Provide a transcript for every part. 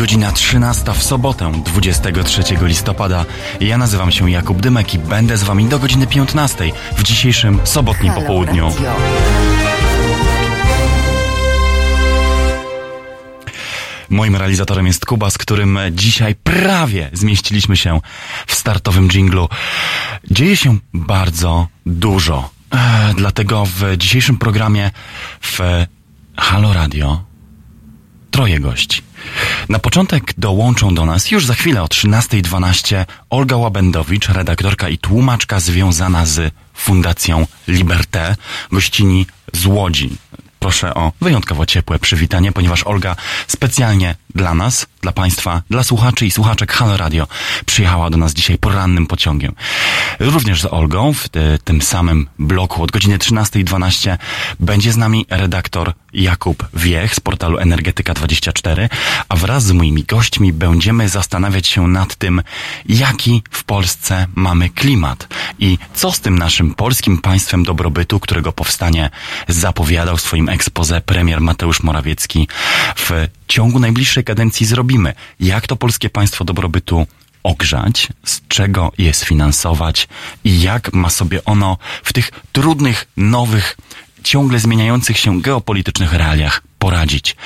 godzina 13 w sobotę, 23 listopada. Ja nazywam się Jakub Dymek i będę z wami do godziny 15 w dzisiejszym sobotnim Halo popołudniu. Radio. Moim realizatorem jest Kuba, z którym dzisiaj prawie zmieściliśmy się w startowym dżinglu. Dzieje się bardzo dużo. E, dlatego w dzisiejszym programie w Halo Radio troje gości. Na początek dołączą do nas już za chwilę o 13.12 Olga Łabędowicz, redaktorka i tłumaczka związana z Fundacją Liberté, gościni z Łodzi. Proszę o wyjątkowo ciepłe przywitanie, ponieważ Olga specjalnie dla nas, dla Państwa, dla słuchaczy i słuchaczek Halo Radio przyjechała do nas dzisiaj porannym pociągiem. Również z Olgą w te, tym samym bloku od godziny 13.12 będzie z nami redaktor Jakub Wiech z portalu Energetyka24, a wraz z moimi gośćmi będziemy zastanawiać się nad tym, jaki w Polsce mamy klimat i co z tym naszym polskim państwem dobrobytu, którego powstanie zapowiadał w swoim ekspoze premier Mateusz Morawiecki w ciągu najbliższej kadencji zrobimy. Jak to polskie państwo dobrobytu ogrzać, z czego je sfinansować i jak ma sobie ono w tych trudnych, nowych, ciągle zmieniających się geopolitycznych realiach poradzić.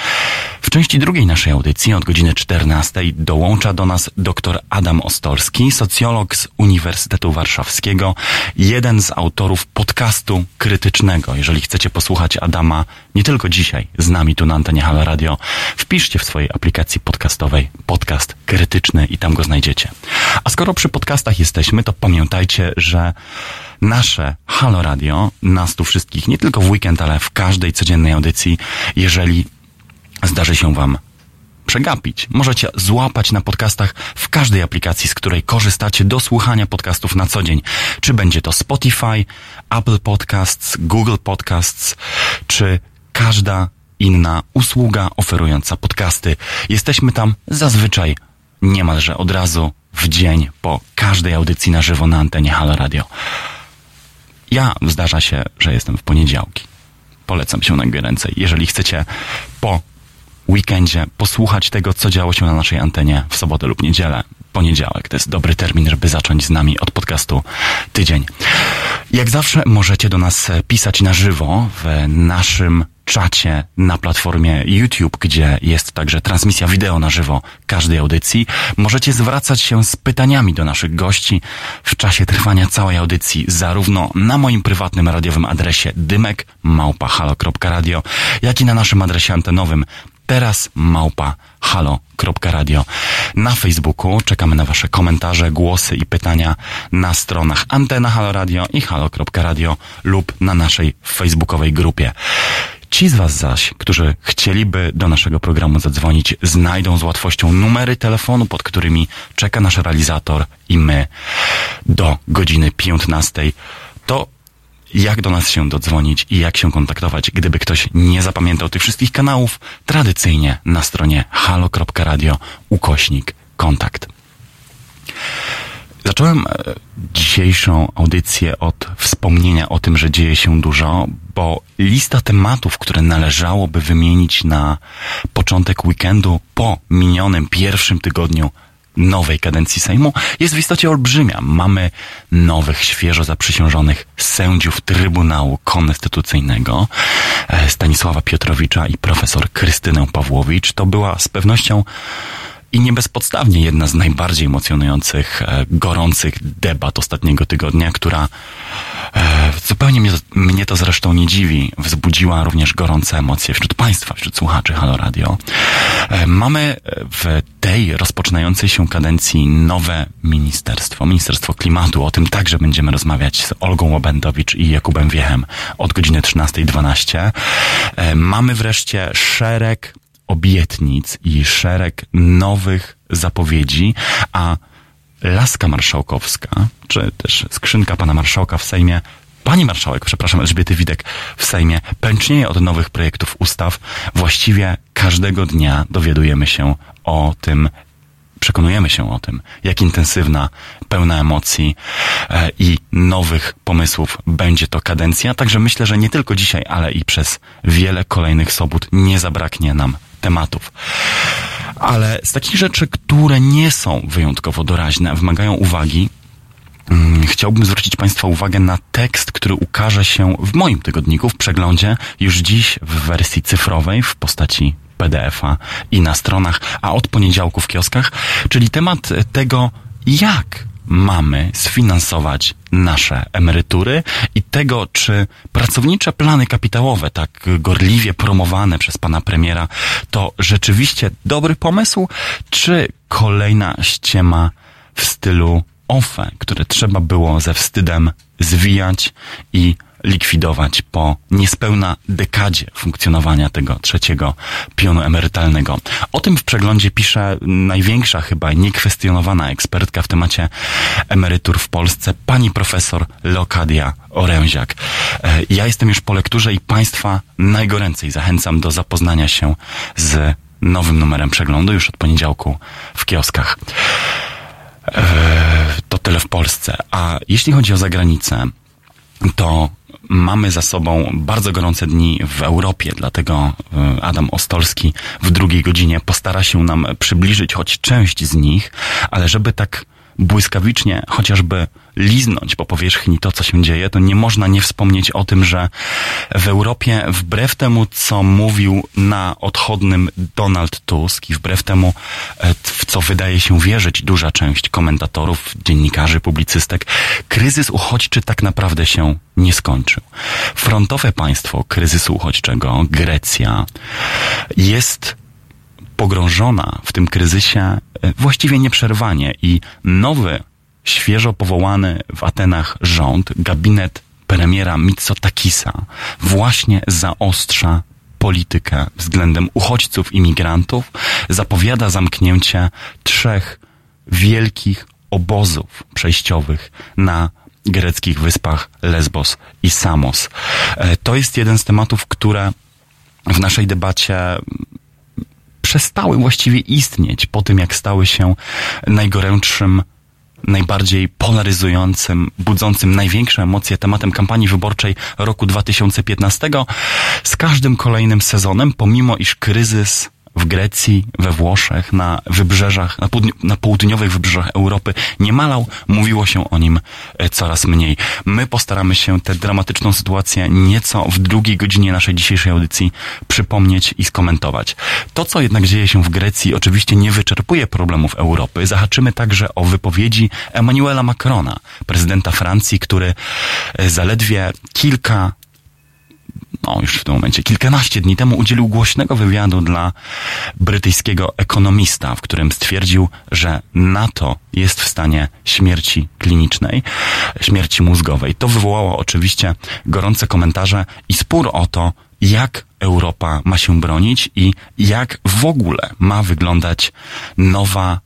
Części drugiej naszej audycji od godziny 14 dołącza do nas dr Adam Ostorski, socjolog z Uniwersytetu Warszawskiego, jeden z autorów podcastu krytycznego. Jeżeli chcecie posłuchać Adama nie tylko dzisiaj z nami tu na antenie Halo Radio, wpiszcie w swojej aplikacji podcastowej podcast krytyczny i tam go znajdziecie. A skoro przy podcastach jesteśmy, to pamiętajcie, że nasze Halo Radio, nas tu wszystkich, nie tylko w weekend, ale w każdej codziennej audycji, jeżeli zdarzy się Wam przegapić. Możecie złapać na podcastach w każdej aplikacji, z której korzystacie do słuchania podcastów na co dzień. Czy będzie to Spotify, Apple Podcasts, Google Podcasts, czy każda inna usługa oferująca podcasty. Jesteśmy tam zazwyczaj niemalże od razu w dzień po każdej audycji na żywo na antenie Halo Radio. Ja zdarza się, że jestem w poniedziałki. Polecam się na ręce. Jeżeli chcecie po weekendzie posłuchać tego, co działo się na naszej antenie w sobotę lub niedzielę, poniedziałek to jest dobry termin, żeby zacząć z nami od podcastu tydzień. Jak zawsze możecie do nas pisać na żywo w naszym czacie na platformie YouTube, gdzie jest także transmisja wideo na żywo każdej audycji. Możecie zwracać się z pytaniami do naszych gości w czasie trwania całej audycji, zarówno na moim prywatnym radiowym adresie dymek małpa.halo.radio, jak i na naszym adresie antenowym teraz małpa halo.radio. Na Facebooku czekamy na Wasze komentarze, głosy i pytania na stronach Antena Halo Radio i halo.radio lub na naszej facebookowej grupie. Ci z Was zaś, którzy chcieliby do naszego programu zadzwonić, znajdą z łatwością numery telefonu, pod którymi czeka nasz realizator i my do godziny 15. To jak do nas się dodzwonić i jak się kontaktować, gdyby ktoś nie zapamiętał tych wszystkich kanałów, tradycyjnie na stronie halo.radio ukośnik kontakt. Zacząłem e, dzisiejszą audycję od wspomnienia o tym, że dzieje się dużo, bo lista tematów, które należałoby wymienić na początek weekendu po minionym pierwszym tygodniu nowej kadencji Sejmu jest w istocie olbrzymia. Mamy nowych, świeżo zaprzysiężonych sędziów Trybunału Konstytucyjnego, e, Stanisława Piotrowicza i profesor Krystynę Pawłowicz. To była z pewnością i nie bezpodstawnie jedna z najbardziej emocjonujących, e, gorących debat ostatniego tygodnia, która E, zupełnie mnie, mnie to zresztą nie dziwi. Wzbudziła również gorące emocje wśród Państwa, wśród słuchaczy Halo Radio. E, mamy w tej rozpoczynającej się kadencji nowe ministerstwo, Ministerstwo Klimatu. O tym także będziemy rozmawiać z Olgą Łobędowicz i Jakubem Wiechem od godziny 13.12. E, mamy wreszcie szereg obietnic i szereg nowych zapowiedzi, a laska marszałkowska, czy też skrzynka pana marszałka w Sejmie Pani marszałek, przepraszam, Elżbiety Widek w Sejmie pęcznieje od nowych projektów ustaw. Właściwie każdego dnia dowiadujemy się o tym, przekonujemy się o tym, jak intensywna, pełna emocji e, i nowych pomysłów będzie to kadencja. Także myślę, że nie tylko dzisiaj, ale i przez wiele kolejnych sobot nie zabraknie nam tematów. Ale z takich rzeczy, które nie są wyjątkowo doraźne, wymagają uwagi, mm, chciałbym zwrócić Państwa uwagę na tekst, który ukaże się w moim tygodniku, w przeglądzie, już dziś w wersji cyfrowej w postaci PDF-a i na stronach, a od poniedziałku w kioskach, czyli temat tego, jak mamy sfinansować nasze emerytury i tego, czy pracownicze plany kapitałowe, tak gorliwie promowane przez pana premiera, to rzeczywiście dobry pomysł, czy kolejna ściema w stylu OFE, które trzeba było ze wstydem zwijać i likwidować po niespełna dekadzie funkcjonowania tego trzeciego pionu emerytalnego. O tym w przeglądzie pisze największa chyba niekwestionowana ekspertka w temacie emerytur w Polsce, pani profesor Lokadia Oręziak. E, ja jestem już po lekturze i Państwa najgoręcej zachęcam do zapoznania się z nowym numerem przeglądu już od poniedziałku w kioskach. E, to tyle w Polsce. A jeśli chodzi o zagranicę, to mamy za sobą bardzo gorące dni w Europie, dlatego e, Adam Ostolski w drugiej godzinie postara się nam przybliżyć choć część z nich, ale żeby tak błyskawicznie chociażby liznąć po powierzchni to, co się dzieje, to nie można nie wspomnieć o tym, że w Europie, wbrew temu, co mówił na odchodnym Donald Tusk i wbrew temu, e, w co wydaje się wierzyć duża część komentatorów, dziennikarzy, publicystek, kryzys uchodźczy tak naprawdę się nie skończył. Frontowe państwo kryzysu uchodźczego, Grecja, jest pogrążona w tym kryzysie e, właściwie nieprzerwanie i nowy, świeżo powołany w Atenach rząd, gabinet premiera Mitsotakisa właśnie zaostrza politykę względem uchodźców, imigrantów, zapowiada zamknięcie trzech wielkich obozów przejściowych na greckich wyspach Lesbos i Samos. E, to jest jeden z tematów, które w naszej debacie przestały właściwie istnieć po tym, jak stały się najgorętszym najbardziej polaryzującym, budzącym największe emocje tematem kampanii wyborczej roku 2015. Z każdym kolejnym sezonem, pomimo iż kryzys w Grecji, we Włoszech, na wybrzeżach, na, południ na południowych wybrzeżach Europy nie malał, mówiło się o nim e, coraz mniej. My postaramy się tę dramatyczną sytuację nieco w drugiej godzinie naszej dzisiejszej audycji przypomnieć i skomentować. To, co jednak dzieje się w Grecji, oczywiście nie wyczerpuje problemów Europy. Zahaczymy także o wypowiedzi Emmanuela Macrona, prezydenta Francji, który e, zaledwie kilka no już w tym momencie, kilkanaście dni temu udzielił głośnego wywiadu dla brytyjskiego ekonomista, w którym stwierdził, że NATO jest w stanie śmierci klinicznej, śmierci mózgowej. To wywołało oczywiście gorące komentarze i spór o to, jak Europa ma się bronić i jak w ogóle ma wyglądać nowa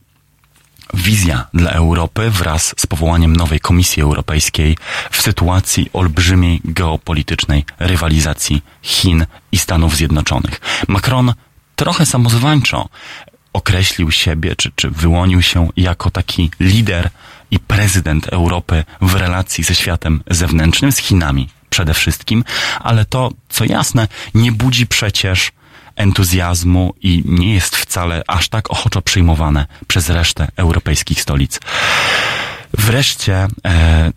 wizja dla Europy wraz z powołaniem nowej Komisji Europejskiej w sytuacji olbrzymiej geopolitycznej rywalizacji Chin i Stanów Zjednoczonych. Macron trochę samozwańczo określił siebie, czy, czy wyłonił się jako taki lider i prezydent Europy w relacji ze światem zewnętrznym, z Chinami przede wszystkim, ale to, co jasne, nie budzi przecież entuzjazmu i nie jest wcale aż tak ochoczo przyjmowane przez resztę europejskich stolic. Wreszcie e,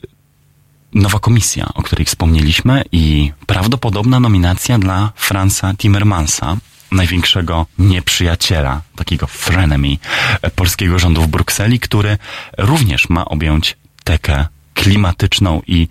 nowa komisja, o której wspomnieliśmy i prawdopodobna nominacja dla Franza Timmermansa, największego nieprzyjaciela, takiego frenemy e, polskiego rządu w Brukseli, który również ma objąć tekę klimatyczną i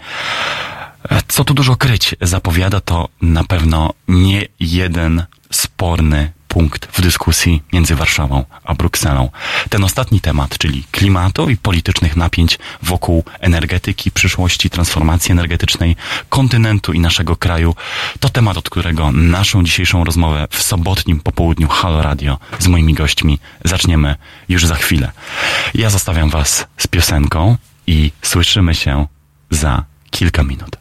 Co tu dużo kryć, zapowiada to na pewno nie jeden sporny punkt w dyskusji między Warszawą a Brukselą. Ten ostatni temat, czyli klimatu i politycznych napięć wokół energetyki, przyszłości, transformacji energetycznej kontynentu i naszego kraju, to temat, od którego naszą dzisiejszą rozmowę w sobotnim popołudniu Halo Radio z moimi gośćmi zaczniemy już za chwilę. Ja zostawiam Was z piosenką i słyszymy się za kilka minut.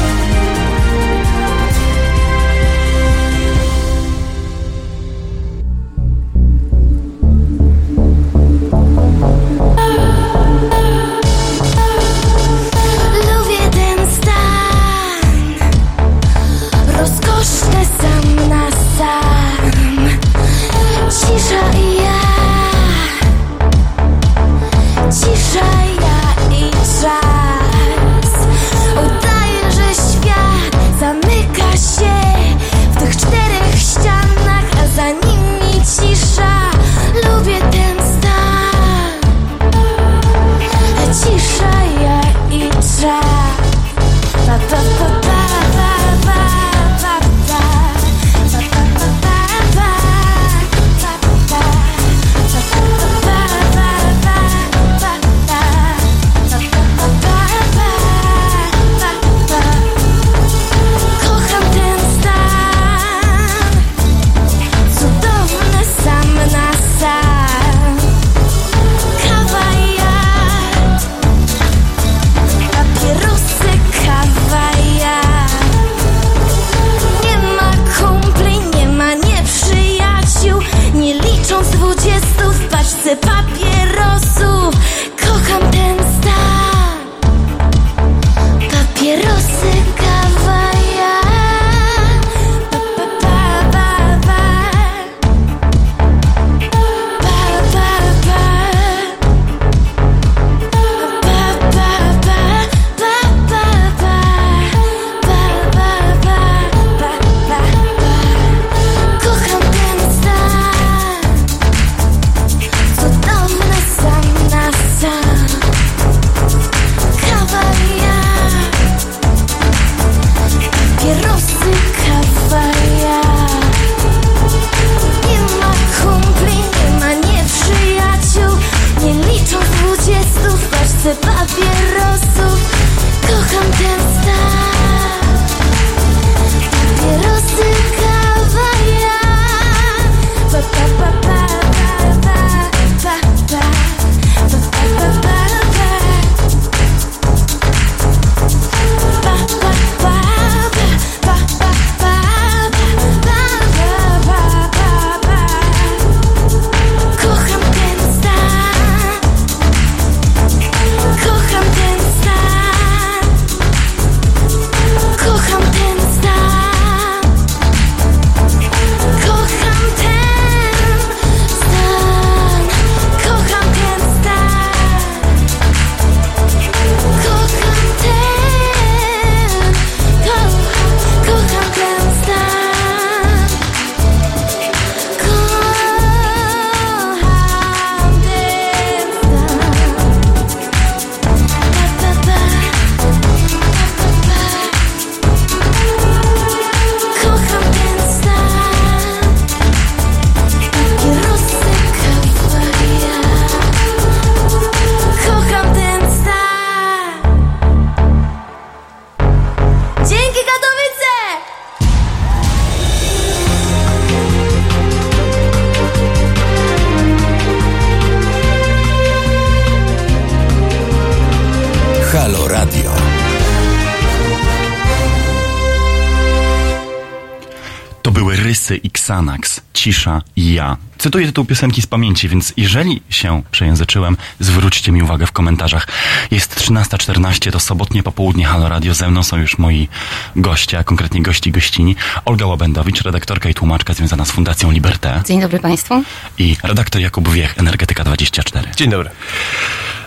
Cisza i ja. Cytuję tytuł piosenki z pamięci, więc jeżeli się przejęzyczyłem, zwróćcie mi uwagę w komentarzach. Jest 13.14, to sobotnie popołudnie Halo Radio. Ze mną są już moi goście, a konkretnie gości gościni. Olga Łabędowicz, redaktorka i tłumaczka związana z Fundacją Liberté Dzień dobry Państwu. i redaktor Jakub Wiech, Energetyka 24. Dzień dobry.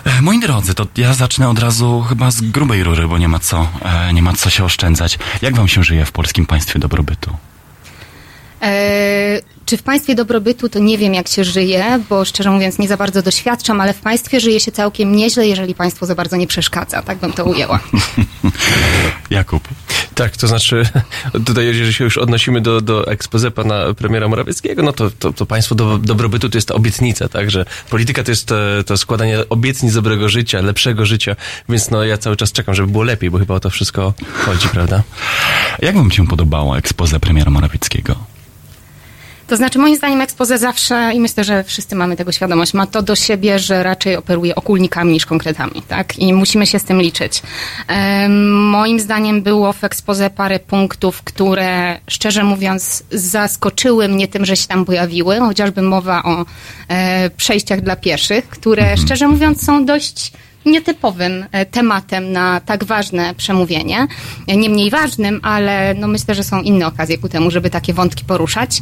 E, Moi drodzy, to ja zacznę od razu chyba z grubej rury, bo nie ma co, e, nie ma co się oszczędzać. Jak wam się żyje w polskim państwie dobrobytu? E, czy w państwie dobrobytu to nie wiem jak się żyje, bo szczerze mówiąc nie za bardzo doświadczam, ale w państwie żyje się całkiem nieźle, jeżeli państwo za bardzo nie przeszkadza. Tak bym to ujęła. Jakub. Tak, to znaczy, tutaj jeżeli się już odnosimy do, do expose pana premiera Morawieckiego, no to, to, to państwo do, dobrobytu to jest obietnica, tak, że polityka to jest e, to składanie obietnic dobrego życia, lepszego życia, więc no ja cały czas czekam, żeby było lepiej, bo chyba o to wszystko chodzi, prawda? Jak wam się podobało ekspoze premiera Morawieckiego? To znaczy moim zdaniem expose zawsze, i myślę, że wszyscy mamy tego świadomość, ma to do siebie, że raczej operuje okólnikami niż konkretami, tak? I musimy się z tym liczyć. Em, moim zdaniem było w expose parę punktów, które szczerze mówiąc zaskoczyły mnie tym, że się tam pojawiły, chociażby mowa o e, przejściach dla pieszych, które szczerze mówiąc są dość nietypowym e, tematem na tak ważne przemówienie. E, Nie mniej ważnym, ale no myślę, że są inne okazje ku temu, żeby takie wątki poruszać.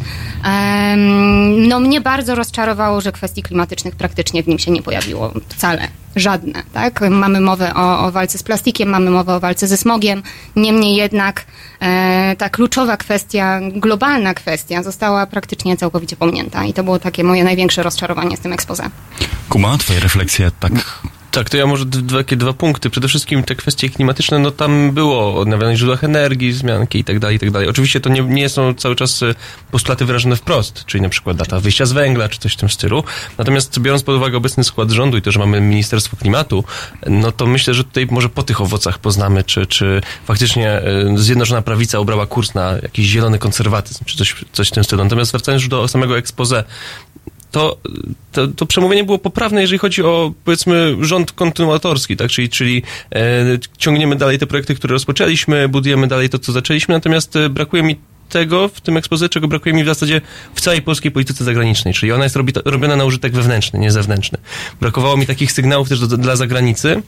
No mnie bardzo rozczarowało, że kwestii klimatycznych praktycznie w nim się nie pojawiło wcale. Żadne, tak? Mamy mowę o, o walce z plastikiem, mamy mowę o walce ze smogiem. Niemniej jednak e, ta kluczowa kwestia, globalna kwestia została praktycznie całkowicie pominięta. I to było takie moje największe rozczarowanie z tym expose. Kuba, twoje refleksje tak... Tak, to ja może takie dwa punkty. Przede wszystkim te kwestie klimatyczne, no tam było o odnawialnych źródłach energii, wzmianki i tak dalej, i tak dalej. Oczywiście to nie, nie są cały czas e, postulaty wyrażone wprost, czyli na przykład data wyjścia z węgla, czy coś w tym stylu. Natomiast biorąc pod uwagę obecny skład rządu i to, że mamy Ministerstwo Klimatu, no to myślę, że tutaj może po tych owocach poznamy, czy, czy faktycznie e, Zjednoczona Prawica obrała kurs na jakiś zielony konserwatyzm, czy coś, coś w tym stylu. Natomiast wracając już do samego expose, to, to, to przemówienie było poprawne, jeżeli chodzi o, powiedzmy, rząd kontynuatorski, tak? Czyli, czyli e, ciągniemy dalej te projekty, które rozpoczęliśmy, budujemy dalej to, co zaczęliśmy, natomiast e, brakuje mi tego w tym ekspozycji, czego brakuje mi w zasadzie w całej polskiej polityce zagranicznej, czyli ona jest robi, robiona na użytek wewnętrzny, nie zewnętrzny. Brakowało mi takich sygnałów też do, dla zagranicy,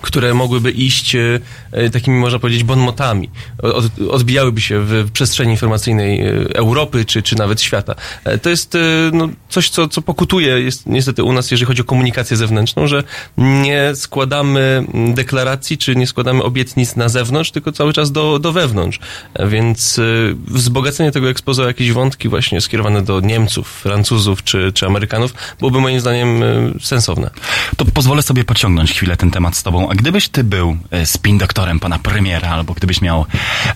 które mogłyby iść e, e, takimi, można powiedzieć, bonmotami. Od, odbijałyby się w przestrzeni informacyjnej e, Europy, czy, czy nawet świata. To jest no, coś, co, co pokutuje jest niestety u nas, jeżeli chodzi o komunikację zewnętrzną, że nie składamy mm, deklaracji, czy nie składamy obietnic na zewnątrz, tylko cały czas do, do wewnątrz. Więc wzbogacenie tego ekspoza o jakieś wątki właśnie skierowane do Niemców, Francuzów, czy, czy Amerykanów byłoby moim zdaniem sensowne. To pozwolę sobie pociągnąć chwilę ten temat z tobą. A gdybyś ty był e, spin doktorem pana premiera, albo gdybyś miał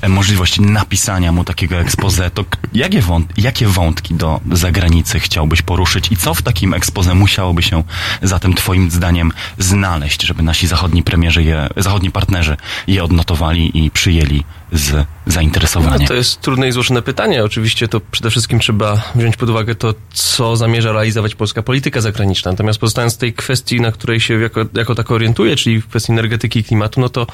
e, możliwość napisania mu takiego expose, to jakie, wąt- jakie wątki do zagranicy chciałbyś poruszyć i co w takim expose musiałoby się zatem twoim zdaniem znaleźć, żeby nasi zachodni premierzy, je, zachodni partnerzy je odnotowali i przyjęli z zainteresowaniem? No, to jest trudne i złożone pytanie. Oczywiście to przede wszystkim trzeba wziąć pod uwagę to, co zamierza realizować polska polityka zagraniczna. Natomiast pozostając w tej kwestii, na której się jako, jako tak orientuję, czyli w kwestii energetyki i klimatu, no to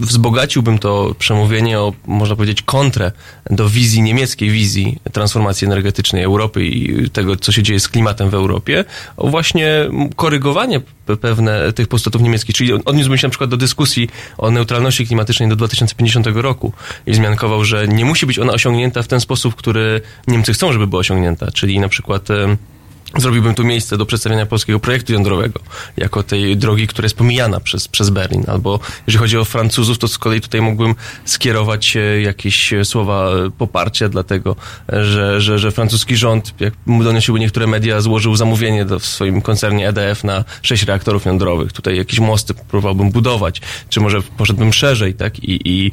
wzbogaciłbym to przemówienie o, można powiedzieć, kontrę do wizji, niemieckiej wizji transformacji energetycznej Europy i tego, co się dzieje z klimatem w Europie, o właśnie korygowanie pe- pewne tych postulatów niemieckich, czyli odniósłbym się na przykład do dyskusji o neutralności klimatycznej do 2050 roku i wzmiankował, że nie musi być ona osiągnięta w ten sposób, który Niemcy chcą, żeby była osiągnięta, czyli na przykład Zrobiłbym tu miejsce do przedstawienia polskiego projektu jądrowego, jako tej drogi, która jest pomijana przez, przez Berlin. Albo jeżeli chodzi o Francuzów, to z kolei tutaj mógłbym skierować e, jakieś e, słowa e, poparcia, dlatego że, że, że francuski rząd, jak donosiły niektóre media, złożył zamówienie do, w swoim koncernie EDF na sześć reaktorów jądrowych. Tutaj jakieś mosty próbowałbym budować, czy może poszedłbym szerzej, tak? I, i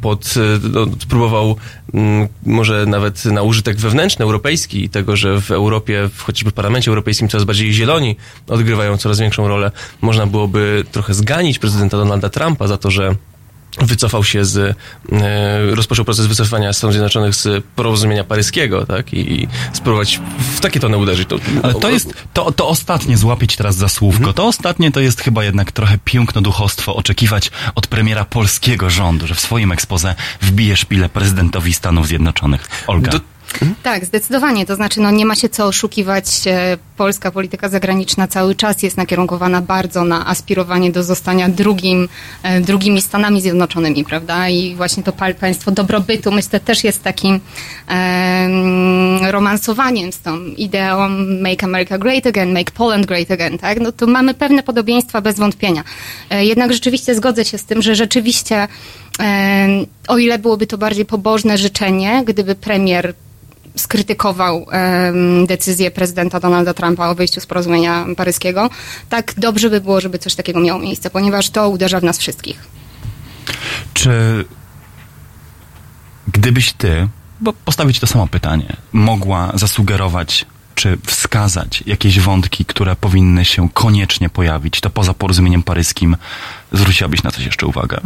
pod, no, próbował mm, może nawet na użytek wewnętrzny, europejski, tego, że w Europie, w, chociażby w Parlamencie Europejskim coraz bardziej zieloni odgrywają coraz większą rolę, można byłoby trochę zganić prezydenta Donalda Trumpa za to, że wycofał się z, e, rozpoczął proces wycofania Stanów Zjednoczonych z porozumienia paryskiego, tak, i spróbować w takie tony uderzyć. To, Ale to jest, to, to ostatnie złapię ci teraz za słówko. Mhm. To ostatnie to jest chyba jednak trochę piękno duchostwo oczekiwać od premiera polskiego rządu, że w swoim ekspoze wbije szpilę prezydentowi Stanów Zjednoczonych. Olga. Do- Tak, zdecydowanie. To znaczy, no nie ma się co oszukiwać. e, Polska polityka zagraniczna cały czas jest nakierunkowana bardzo na aspirowanie do zostania drugim, e, drugimi Stanami Zjednoczonymi, prawda? I właśnie to pa- państwo dobrobytu, myślę, też jest takim em, romansowaniem z tą ideą Make America Great Again, Make Poland Great Again, tak? No to mamy pewne podobieństwa bez wątpienia. E, Jednak rzeczywiście zgodzę się z tym, że rzeczywiście, o ile byłoby to bardziej pobożne życzenie, gdyby premier skrytykował decyzję prezydenta Donalda Trumpa o wyjściu z porozumienia paryskiego, tak dobrze by było, żeby coś takiego miało miejsce, ponieważ to uderza w nas wszystkich. Czy gdybyś ty, bo postawić to samo pytanie, mogła zasugerować czy wskazać jakieś wątki, które powinny się koniecznie pojawić, to poza porozumieniem paryskim zwróciłabyś na coś jeszcze uwagę?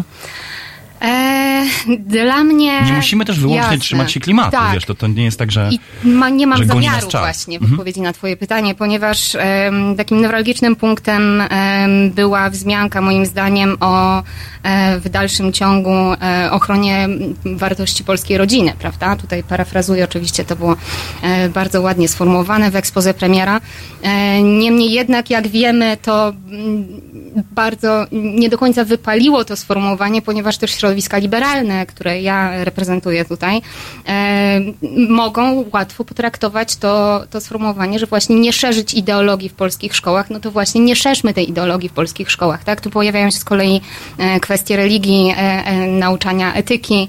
E, dla mnie... Nie musimy też wyłącznie Jasne. trzymać się klimatu, tak. wiesz, to, to nie jest tak, że... I ma, nie mam zamiaru właśnie w Mhm. odpowiedzi na twoje pytanie, ponieważ em, takim newralgicznym punktem em, była wzmianka moim zdaniem o e, w dalszym ciągu e, ochronie wartości polskiej rodziny, prawda? Tutaj parafrazuję, oczywiście to było e, bardzo ładnie sformułowane w ekspoze premiera. Niemniej jednak, jak wiemy, to mm, bardzo nie do końca wypaliło to sformułowanie, ponieważ też środowiska liberalne, które ja reprezentuję tutaj, e, mogą łatwo potraktować to, to sformułowanie, że właśnie nie szerzyć ideologii w polskich szkołach, no to właśnie nie szerzmy tej ideologii w polskich szkołach, tak? Tu pojawiają się z kolei e, kwestie religii, e, nauczania etyki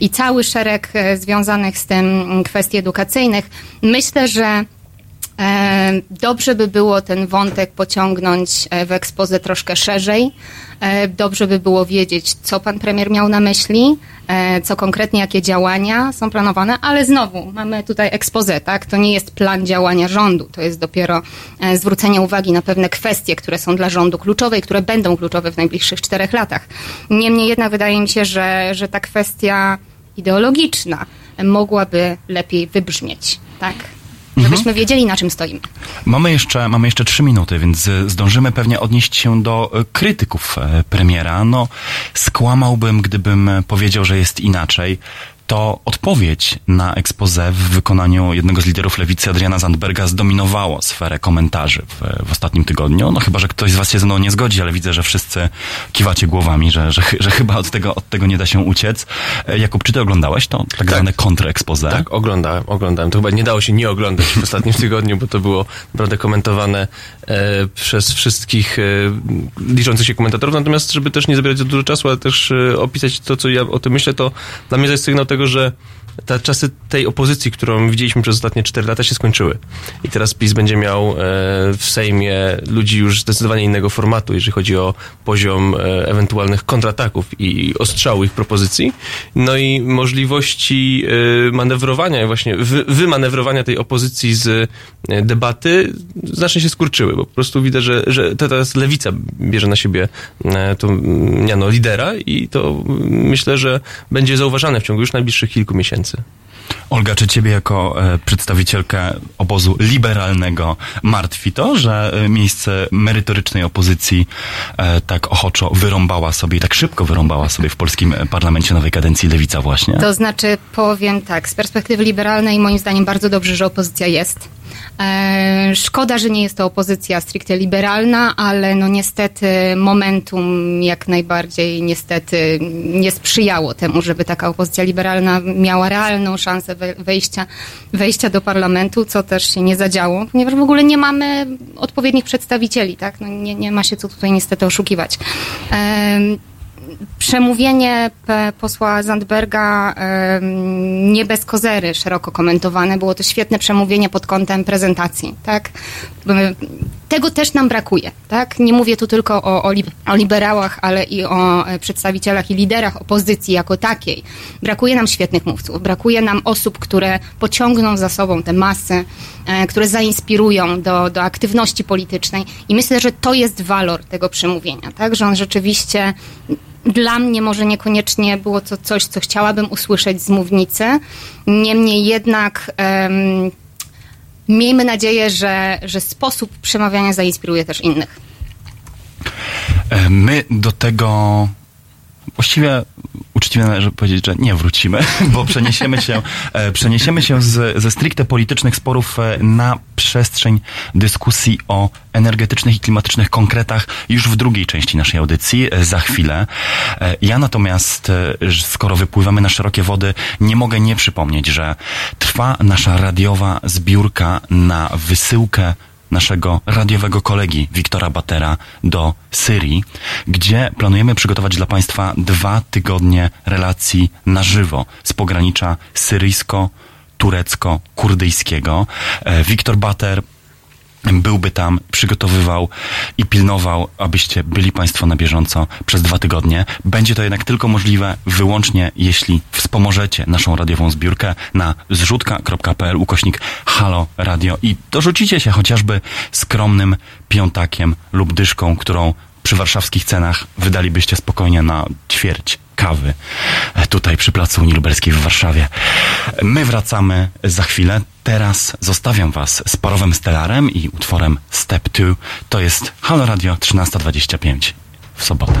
i cały szereg związanych z tym kwestii edukacyjnych. Myślę, że Dobrze by było ten wątek pociągnąć e, w ekspozę troszkę szerzej. E, Dobrze by było wiedzieć, co pan premier miał na myśli, e, co konkretnie, jakie działania są planowane, ale znowu mamy tutaj ekspozę, tak? To nie jest plan działania rządu, to jest dopiero e, zwrócenie uwagi na pewne kwestie, które są dla rządu kluczowe i które będą kluczowe w najbliższych czterech latach. Niemniej jednak wydaje mi się, że, że ta kwestia ideologiczna mogłaby lepiej wybrzmieć, tak? Żebyśmy wiedzieli, na czym stoimy. Mamy jeszcze, mamy jeszcze trzy minuty, więc y, zdążymy pewnie odnieść się do y, krytyków e, premiera. No, skłamałbym, gdybym powiedział, że jest inaczej. To odpowiedź na expose w wykonaniu jednego z liderów lewicy, Adriana Zandberga, zdominowało sferę komentarzy w, w ostatnim tygodniu. No chyba, że ktoś z was się ze mną nie zgodzi, ale widzę, że wszyscy kiwacie głowami, że, że, że chyba od tego, od tego nie da się uciec. E, Jakub, czy ty oglądałeś to tak, zwane kontrexpose? Tak, oglądałem, oglądałem. To chyba nie dało się nie oglądać w ostatnim tygodniu, bo to było naprawdę komentowane e, przez wszystkich e, liczących się komentatorów. Natomiast, żeby też nie zabierać za dużo czasu, ale też e, opisać to, co ja o tym myślę, to dla mnie to jest sygnał tego, że te czasy tej opozycji, którą widzieliśmy przez ostatnie 4 lata, się skończyły. I teraz PiS będzie miał e, w Sejmie ludzi już zdecydowanie innego formatu, jeżeli chodzi o poziom e, ewentualnych kontrataków i ostrzału ich propozycji. No i możliwości e, manewrowania, właśnie wy, wymanewrowania tej opozycji z debaty znacznie się skurczyły, bo po prostu widzę, że, że teraz lewica bierze na siebie to miano lidera i to mm, myślę, że będzie zauważane w ciągu już najbliższych kilku miesięcy. Olga, czy ciebie jako e, przedstawicielkę obozu liberalnego martwi to, że e, miejsce merytorycznej opozycji e, tak ochoczo wyrąbała sobie tak szybko wyrąbała sobie w polskim parlamencie nowej kadencji lewica właśnie? To znaczy, powiem tak, z perspektywy liberalnej moim zdaniem bardzo dobrze, że opozycja jest. E, szkoda, że nie jest to opozycja stricte liberalna, ale no niestety momentum jak najbardziej niestety nie sprzyjało temu, żeby taka opozycja liberalna miała realną szansę we- wejścia, wejścia do parlamentu, co też się nie zadziało, ponieważ w ogóle nie mamy odpowiednich przedstawicieli, tak? No nie, nie ma się co tutaj niestety oszukiwać. Em, przemówienie posła Zandberga nie bez kozery szeroko komentowane. Było to świetne przemówienie pod kątem prezentacji, tak? Tego też nam brakuje, tak? Nie mówię tu tylko o, o liberałach, ale i o e, przedstawicielach i liderach opozycji jako takiej. Brakuje nam świetnych mówców, brakuje nam osób, które pociągną za sobą te masy, e, które zainspirują do, do aktywności politycznej i myślę, że to jest walor tego przemówienia, tak? Że on rzeczywiście dla mnie może niekoniecznie było to coś, co chciałabym usłyszeć z mównicy. Niemniej jednak em, miejmy nadzieję, że, że sposób przemawiania zainspiruje też innych. E, My do tego właściwie uczciwie należy powiedzieć, że nie wrócimy, bo przeniesiemy się, e, przeniesiemy się z, ze stricte politycznych sporów e, na przestrzeń dyskusji o energetycznych i klimatycznych konkretach już w drugiej części naszej audycji, e, za chwilę. Ja natomiast, skoro wypływamy na szerokie wody, nie mogę nie przypomnieć, że trwa nasza radiowa zbiórka na wysyłkę naszego radiowego kolegi Wiktora Batera do Syrii, gdzie planujemy przygotować dla Państwa dwa tygodnie relacji na żywo z pogranicza syryjsko-turecko-kurdyjskiego. E, Wiktor Bater byłby tam, przygotowywał i pilnował, abyście byli Państwo na bieżąco przez dwa tygodnie. Będzie to jednak tylko możliwe wyłącznie, jeśli wspomożecie naszą radiową zbiórkę na zrzutka.pl ukośnik Halo Radio i dorzucicie się chociażby skromnym piątakiem lub dyszką, którą przy warszawskich cenach wydalibyście spokojnie na ćwierć kawy e, tutaj przy Placu Unii Lubelskiej w Warszawie. My wracamy za chwilę. Teraz zostawiam Was z parowym stelarem i utworem Step 2. To jest Halo Radio 13.25 w sobotę.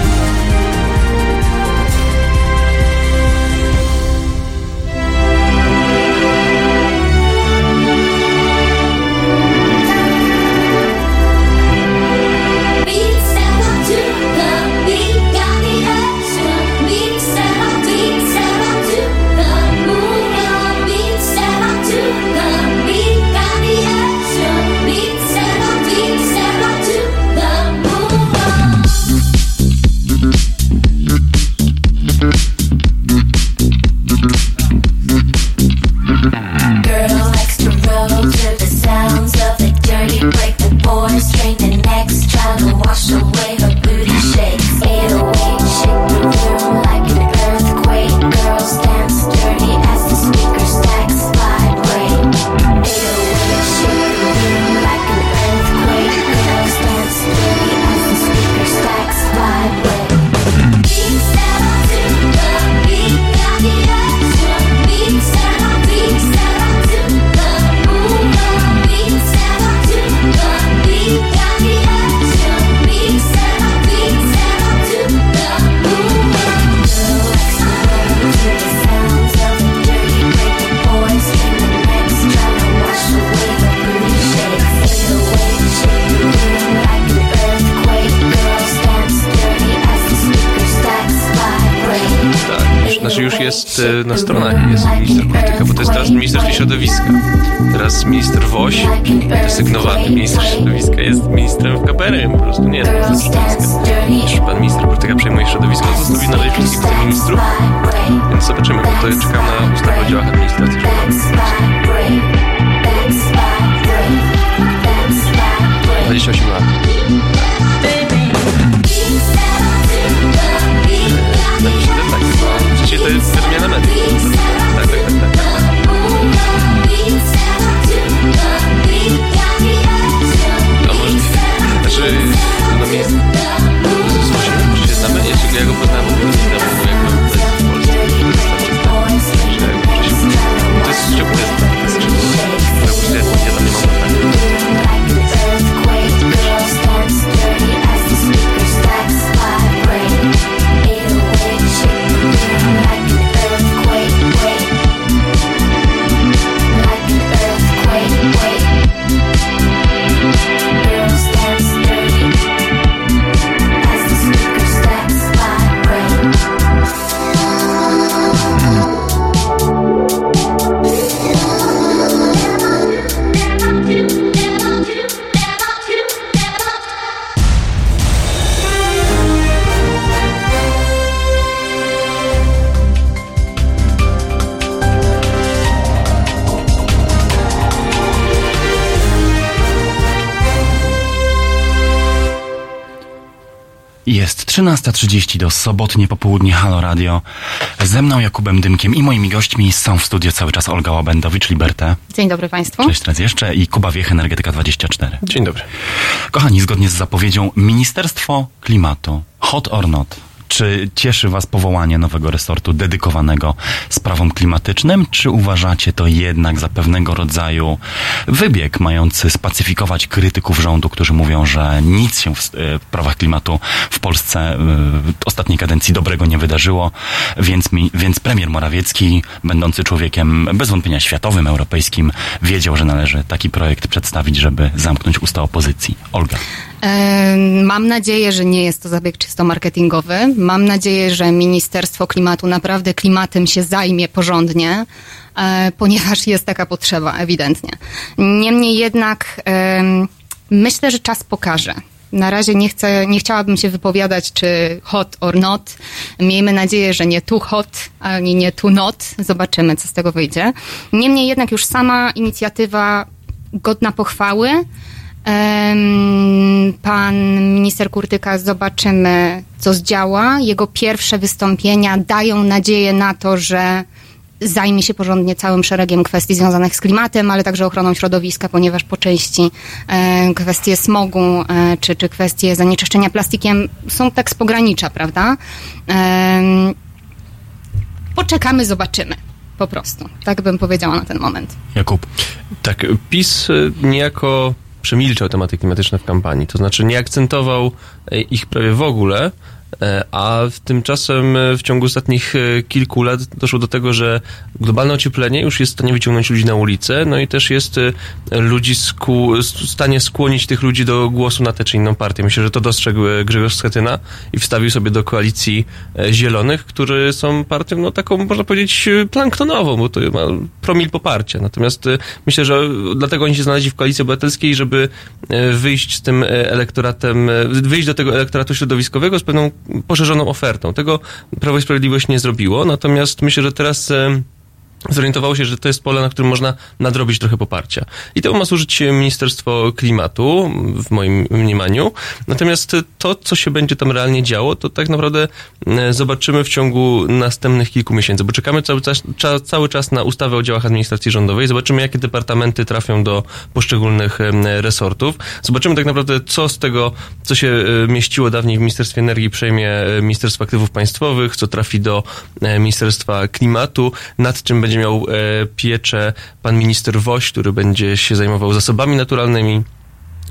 E, na stronach jest minister polityka, bo to jest teraz Ministerstwo Środowiska. Teraz minister Woś, desygnowany minister środowiska, jest ministrem w KPRM, po prostu nie minister. Już pan minister polityka przejmuje środowisko, to zostawi należy wszystkich wiceministrów, więc zobaczymy, bo to czekam na ustawę o działach administracji rządowej. 28 lat. Przecież to jest zmiana mediów. Tak, tak, tak, tak. A może, znaczy, no mi Wosiem się znamy, się, ja go poznałem od 13.30 do sobotnie popołudnie Halo Radio. Ze mną Jakubem Dymkiem i moimi gośćmi są w studio cały czas Olga Łabędowicz-Liberté. Dzień dobry Państwu. Cześć raz jeszcze i Kuba Wiech, Energetyka 24. Dzień dobry. Kochani, zgodnie z zapowiedzią Ministerstwo Klimatu, hot or not, czy cieszy Was powołanie nowego resortu dedykowanego sprawom klimatycznym, czy uważacie to jednak za pewnego rodzaju wybieg mający spacyfikować krytyków rządu, którzy mówią, że nic się w, e, prawach klimatu w Polsce e, w ostatniej kadencji dobrego nie wydarzyło, więc, mi, więc premier Morawiecki, będący człowiekiem bez wątpienia światowym, europejskim, wiedział, że należy taki projekt przedstawić, żeby zamknąć usta opozycji. Olga. Mam nadzieję, że nie jest to zabieg czysto marketingowy. Mam nadzieję, że Ministerstwo Klimatu naprawdę klimatem się zajmie porządnie, e, ponieważ jest taka potrzeba, ewidentnie. Niemniej jednak myślę, że czas pokaże. Na razie nie chcę, nie chciałabym się wypowiadać, czy hot or not. Miejmy nadzieję, że nie too hot, ani nie too not. Zobaczymy, co z tego wyjdzie. Niemniej jednak już sama inicjatywa godna pochwały. Pan minister Kurtyka, zobaczymy, co zdziała. Jego pierwsze wystąpienia dają nadzieję na to, że zajmie się porządnie całym szeregiem kwestii związanych z klimatem, ale także ochroną środowiska, ponieważ po części e, kwestie smogu e, czy, czy kwestie zanieczyszczenia plastikiem są tak z pogranicza, prawda? Poczekamy, zobaczymy. Po prostu. Tak bym powiedziała na ten moment. Jakub. Tak, PiS niejako przemilczał tematy klimatyczne w kampanii, to znaczy nie akcentował e, ich prawie w ogóle, a w- tymczasem e, w ciągu ostatnich e, kilku lat doszło do tego, że globalne ocieplenie już jest w stanie wyciągnąć ludzi na ulicę, no i też jest e, ludzi skłu, w stanie skłonić tych ludzi do głosu na tę czy inną partię. Myślę, że to dostrzegł e, Grzegorz Schetyna i wstawił sobie do koalicji e, Zielonych, którzy są partią, no taką, można powiedzieć, e, planktonową, bo to ma promil poparcia. Natomiast e, myślę, że dlatego oni się znaleźli w koalicji obywatelskiej, żeby e, wyjść z tym e, elektoratem, e, wyjść do tego elektoratu środowiskowego z pewną poszerzoną ofertą. Tego Prawo i Sprawiedliwość nie zrobiło, natomiast myślę, że teraz zorientowało się, że to jest pole, na którym można nadrobić trochę poparcia. I temu ma służyć Ministerstwo Klimatu, w moim mniemaniu. Natomiast to, co się będzie tam realnie działo, to tak naprawdę e, zobaczymy w ciągu następnych kilku miesięcy, bo czekamy cały czas, cza, cały czas na ustawę o działach administracji rządowej. Zobaczymy, jakie departamenty trafią do poszczególnych resortów. Zobaczymy tak naprawdę, co z tego, co się e, mieściło dawniej w Ministerstwie Energii, przejmie e, Ministerstwo Aktywów Państwowych, co trafi do Ministerstwa Klimatu, nad czym będzie miał e, pieczę pan minister Woś, który będzie się zajmował zasobami naturalnymi.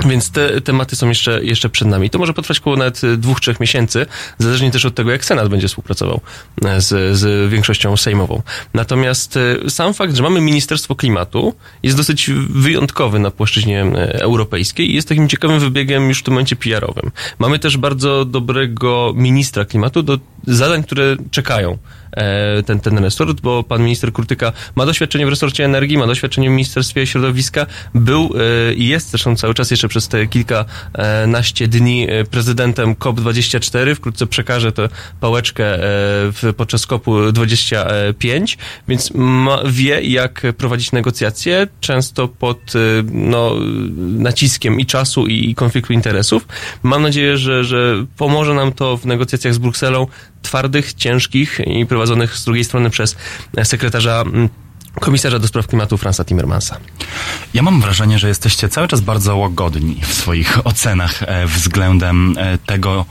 Więc te tematy są jeszcze, jeszcze przed nami. To może potrwać około nawet e, dwóch, trzech miesięcy, zależnie też od tego, jak Senat będzie współpracował e, z, z większością sejmową. Natomiast sam fakt, że mamy Ministerstwo Klimatu jest dosyć wyjątkowy na płaszczyźnie europejskiej i jest takim ciekawym wybiegiem już w tym momencie PR-owym. Mamy też bardzo dobrego ministra klimatu do zadań, które czekają ten, ten resort, bo pan minister Kurtyka ma doświadczenie w resorcie energii, ma doświadczenie w Ministerstwie Środowiska, był e, i jest zresztą cały czas jeszcze przez te kilkanaście dni e, prezydentem COP24, wkrótce przekaże tę pałeczkę e, podczas COP-u 25, więc ma, wie jak prowadzić negocjacje, często pod e, no, naciskiem i czasu i, i konfliktu interesów. Mam nadzieję, że, że pomoże nam to w negocjacjach z Brukselą, twardych, ciężkich i prowadzonych z drugiej strony przez sekretarza mm, komisarza do spraw klimatu Franza Timmermansa. Ja mam wrażenie, że jesteście cały czas bardzo łagodni w swoich ocenach e, względem e, tego,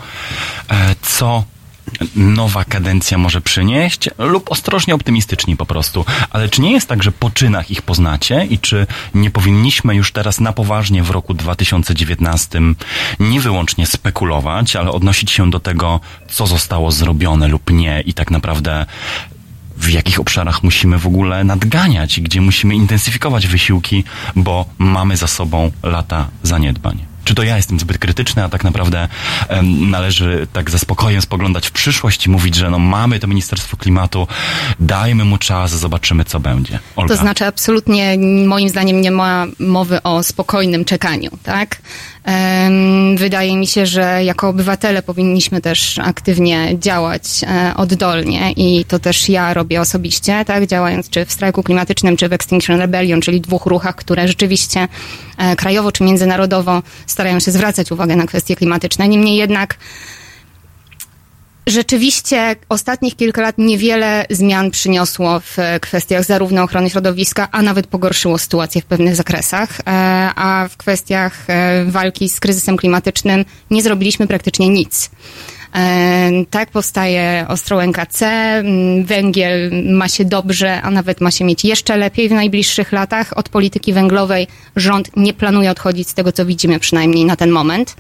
e, co nowa kadencja może przynieść, lub ostrożnie optymistyczni po prostu. Ale czy nie jest tak, że po czynach ich poznacie i czy nie powinniśmy już teraz na poważnie w roku 2019 nie wyłącznie spekulować, ale odnosić się do tego, co zostało zrobione lub nie i tak naprawdę w jakich obszarach musimy w ogóle nadganiać i gdzie musimy intensyfikować wysiłki, bo mamy za sobą lata zaniedbań. Czy to ja jestem zbyt krytyczny, a tak naprawdę em, należy tak ze spokojem spoglądać w przyszłość i mówić, że no mamy to Ministerstwo Klimatu, dajmy mu czas, zobaczymy co będzie. Olga. To znaczy absolutnie moim zdaniem nie ma mowy o spokojnym czekaniu, tak? Wydaje mi się, że jako obywatele powinniśmy też aktywnie działać e, oddolnie i to też ja robię osobiście, tak? Działając czy w strajku klimatycznym, czy w Extinction Rebellion, czyli dwóch ruchach, które rzeczywiście e, krajowo czy międzynarodowo starają się zwracać uwagę na kwestie klimatyczne. Niemniej jednak Rzeczywiście ostatnich kilka lat niewiele zmian przyniosło w kwestiach zarówno ochrony środowiska, a nawet pogorszyło sytuację w pewnych zakresach, e, a w kwestiach e, walki z kryzysem klimatycznym nie zrobiliśmy praktycznie nic. Tak powstaje Ostrołęka C, węgiel ma się dobrze, a nawet ma się mieć jeszcze lepiej w najbliższych latach. Od polityki węglowej rząd nie planuje odchodzić z tego, co widzimy przynajmniej na ten moment.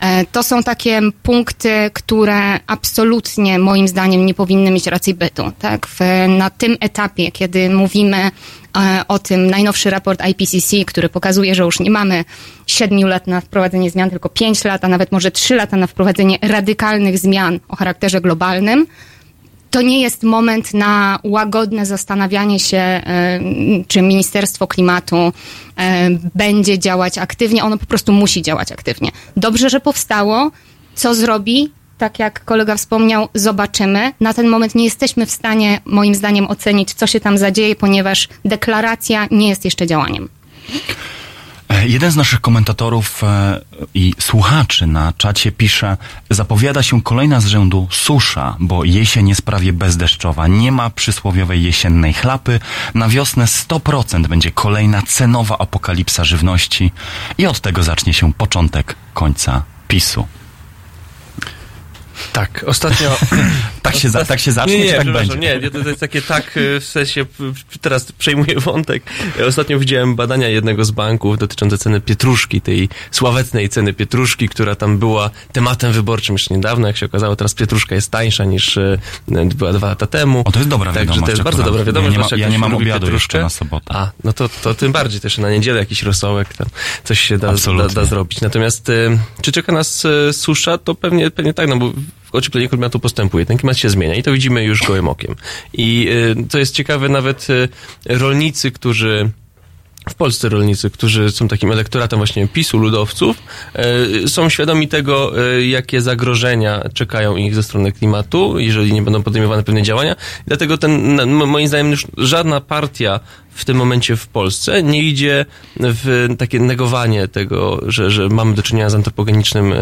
E, To są takie punkty, które absolutnie moim zdaniem nie powinny mieć racji bytu. Tak? W, na tym etapie, kiedy mówimy o tym najnowszy raport IPCC, który pokazuje, że już nie mamy siedmiu lat na wprowadzenie zmian, tylko pięć lat, a nawet może trzy lata na wprowadzenie radykalnych zmian o charakterze globalnym, to nie jest moment na łagodne zastanawianie się, e, czy Ministerstwo Klimatu e, będzie działać aktywnie. Ono po prostu musi działać aktywnie. Dobrze, że powstało. Co zrobi? Tak jak kolega wspomniał, zobaczymy. Na ten moment nie jesteśmy w stanie, moim zdaniem, ocenić, co się tam zadzieje, ponieważ deklaracja nie jest jeszcze działaniem. E, Jeden z naszych komentatorów e, i słuchaczy na czacie pisze, zapowiada się kolejna z rzędu susza, bo jesień jest prawie bezdeszczowa. Nie ma przysłowiowej jesiennej chlapy. Na wiosnę 100% będzie kolejna cenowa apokalipsa żywności i od tego zacznie się początek końca PiSu. Tak, ostatnio... Tak się, za, tak się zacznie, nie, nie, czy tak będzie? Nie, to, jest takie tak, y, w sensie, teraz przejmuję wątek. Ostatnio widziałem badania jednego z banków dotyczące ceny pietruszki, tej sławetnej ceny pietruszki, która tam była tematem wyborczym jeszcze niedawno, jak się okazało, teraz pietruszka jest tańsza niż y, była dwa lata temu. O, to jest dobra Także wiadomość to jest bardzo dobra wiadomość. Ja nie ma- ja nie mam obiadu pietruszkę. jeszcze na sobotę. A, no to, to tym bardziej też na niedzielę jakiś rosołek tam coś się da, da, da zrobić. Natomiast y, czy czeka nas y, susza? To pewnie, pewnie tak, no bo ocieplenie klimatu postępuje, ten klimat się zmienia i to widzimy już gołym okiem. I y, to jest ciekawe, nawet y, rolnicy, którzy w Polsce rolnicy, którzy są takim elektoratem właśnie PiSu, ludowców, y, są świadomi tego, jakie zagrożenia czekają ich ze strony klimatu, jeżeli nie będą podejmowane pewne działania. Dlatego ten, moim zdaniem już żadna partia w tym momencie w Polsce nie idzie w takie negowanie tego, że, że mamy do czynienia z antropogenicznym, y,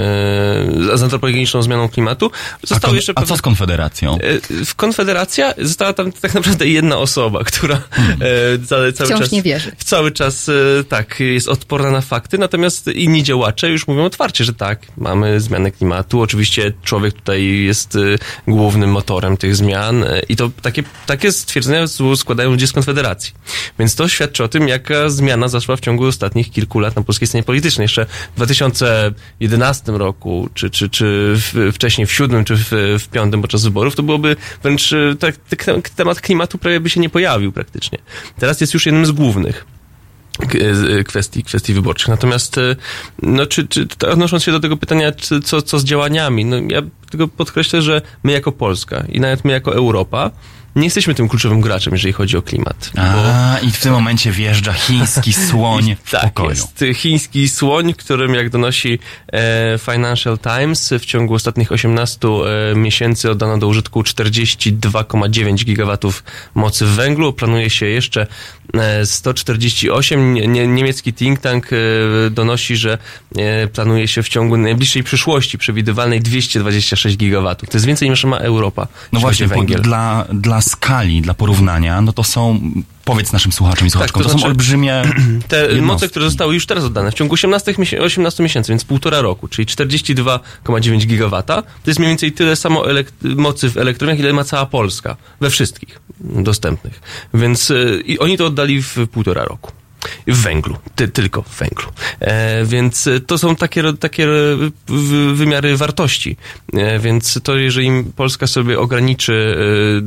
z antropogeniczną zmianą klimatu. A, Zostały kon, jeszcze a co z Konfederacją? E, W Konfederacja została tam tak naprawdę jedna osoba, która e, cały, cały Wciąż czas. nie wierzy. Cały czas e, tak, jest odporna na fakty, natomiast inni działacze już mówią otwarcie, że tak, mamy zmianę klimatu. Oczywiście człowiek tutaj jest e, głównym motorem tych zmian e, i to takie, takie stwierdzenia składają ludzie z Konfederacji. Więc to świadczy o tym, jaka zmiana zaszła w ciągu ostatnich kilku lat na polskiej scenie politycznej. Jeszcze w 2011 roku, czy, czy, czy w, wcześniej w siódmym, czy w, w piątym podczas wyborów, to byłoby wręcz e, tak, temat klimatu prawie by się nie pojawił praktycznie. Teraz jest już jednym z głównych k- e, kwestii, kwestii wyborczych. Natomiast, e, no, czy, czy odnosząc się do tego pytania, czy, co, co z działaniami, no, ja tylko podkreślę, że my jako Polska i nawet my jako Europa nie jesteśmy tym kluczowym graczem, jeżeli chodzi o klimat. bo- A, i w tym momencie wjeżdża chiński słoń w tak, pokoju. jest chiński słoń, którym, jak donosi e, Financial Times, w ciągu ostatnich 18 e, miesięcy oddano do użytku 42,9 gigawatów mocy w węglu. Planuje się jeszcze e, 148. Nie, nie, niemiecki think tank e, donosi, że e, planuje się w ciągu najbliższej przyszłości przewidywalnej 226 gigawatów. To jest więcej niż ma Europa. No właśnie, węgiel. dla, dla skali, dla porównania, no to są, powiedz naszym słuchaczom i słuchaczkom, to to, są znaczy- olbrzymie Te jednostki. moce, które zostały już teraz oddane w ciągu 18, miesię- 18 miesięcy, więc półtora roku, czyli 42,9 gigawata, to jest mniej więcej tyle samo mocy w elektrowniach, ile ma cała Polska, we wszystkich dostępnych. Więc y, oni to oddali w półtora roku. W węglu, ty, tylko w węglu. E, więc to są takie, takie w- wymiary wartości. E, więc to, jeżeli Polska sobie ograniczy,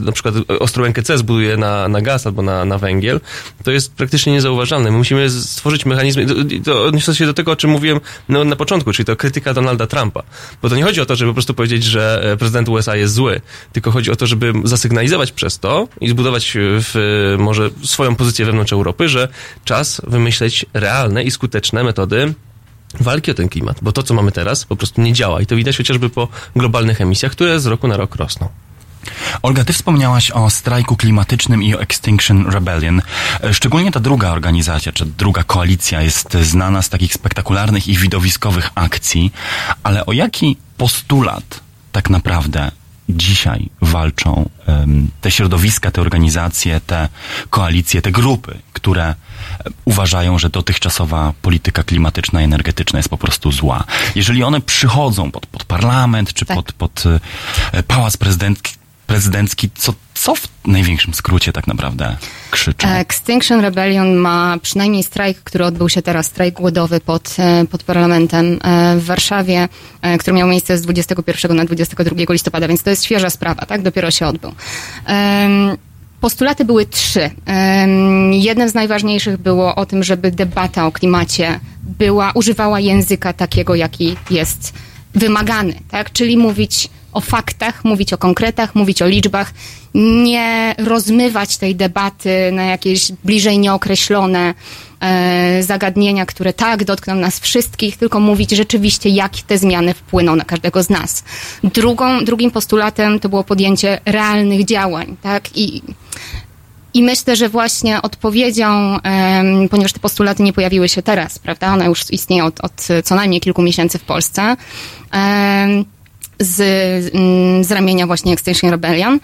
y, na przykład Ostrołękę C zbuduje na, na gaz albo na, na węgiel, to jest praktycznie niezauważalne. My musimy stworzyć mechanizmy, to, to odniosę się do tego, o czym mówiłem no, na początku, czyli to krytyka Donalda Trumpa. Bo to nie chodzi o to, żeby po prostu powiedzieć, że e, prezydent USA jest zły, tylko chodzi o to, żeby zasygnalizować przez to i zbudować e, w, może swoją pozycję wewnątrz Europy, że czas wymyśleć realne i skuteczne metody walki o ten klimat, bo to, co mamy teraz, po prostu nie działa i to widać chociażby po globalnych emisjach, które z roku na rok rosną. Olga, ty wspomniałaś o strajku klimatycznym i o Extinction Rebellion. E, Szczególnie ta druga organizacja, czy druga koalicja jest znana z takich spektakularnych i widowiskowych akcji, ale o jaki postulat tak naprawdę dzisiaj walczą em, te środowiska, te organizacje, te koalicje, te grupy, które uważają, że dotychczasowa polityka klimatyczna i energetyczna jest po prostu zła. Jeżeli one przychodzą pod, pod parlament czy Tak. pod, pod e, pałac prezydencki, prezydencki co, co w największym skrócie tak naprawdę krzyczą? Extinction Rebellion ma przynajmniej strajk, który odbył się teraz, strajk głodowy pod, e, pod parlamentem e, w Warszawie, e, który miał miejsce z 21 na 22 listopada, więc to jest świeża sprawa, tak? Dopiero się odbył. Em, Postulaty były trzy. Jednym z najważniejszych było o tym, żeby debata o klimacie była, używała języka takiego, jaki jest wymagany, tak? Czyli mówić o faktach, mówić o konkretach, mówić o liczbach, nie rozmywać tej debaty na jakieś bliżej nieokreślone zagadnienia, które tak dotkną nas wszystkich, tylko mówić rzeczywiście, jak te zmiany wpłyną na każdego z nas. Drugą, drugim postulatem to było podjęcie realnych działań, tak? I i myślę, że właśnie odpowiedzią, ponieważ te postulaty nie pojawiły się teraz, prawda? One już istnieją od, od co najmniej kilku miesięcy w Polsce. z, mm, z ramienia właśnie Extinction Rebellion.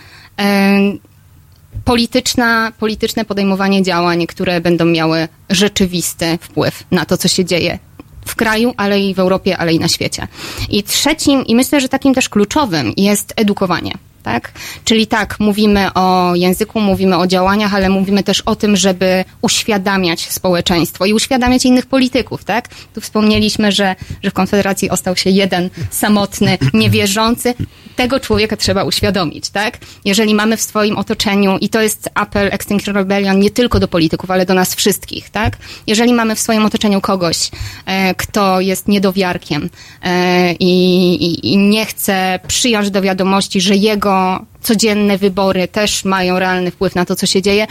Polityczna, polityczne podejmowanie działań, które będą miały rzeczywisty wpływ na to, co się dzieje w kraju, ale i w Europie, ale i na świecie. I trzecim, i myślę, że takim też kluczowym jest edukowanie. Tak? Czyli tak, mówimy o języku, mówimy o działaniach, ale mówimy też o tym, żeby uświadamiać społeczeństwo i uświadamiać innych polityków, tak? Tu wspomnieliśmy, że, że w Konfederacji ostał się jeden samotny, niewierzący. Tego człowieka trzeba uświadomić, tak? Jeżeli mamy w swoim otoczeniu, i to jest apel Extinction Rebellion nie tylko do polityków, ale do nas wszystkich, tak? Jeżeli mamy w swoim otoczeniu kogoś, e, kto jest niedowiarkiem e, i, i, nie chce przyjąć do wiadomości, że jego codzienne wybory też mają realny wpływ na to, co się dzieje,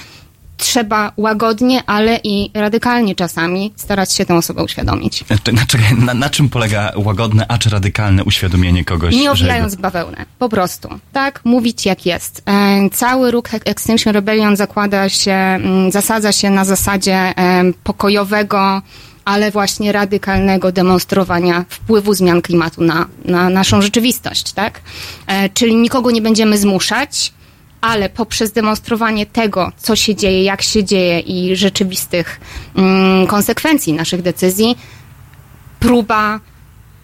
trzeba łagodnie, ale i radykalnie czasami starać się tę osobę uświadomić. Czy- na, czekaj, na, na czym polega łagodne, acz radykalne uświadomienie kogoś? Nie owijając bawełnę. Po prostu. Tak, mówić jak jest. E, Cały ruch Extinction Rebellion zakłada się, mm, zasadza się na zasadzie em, pokojowego, ale właśnie radykalnego demonstrowania wpływu zmian klimatu na, na naszą rzeczywistość, tak? E, Czyli nikogo nie będziemy zmuszać, ale poprzez demonstrowanie tego, co się dzieje, jak się dzieje i rzeczywistych mm, konsekwencji naszych decyzji, próba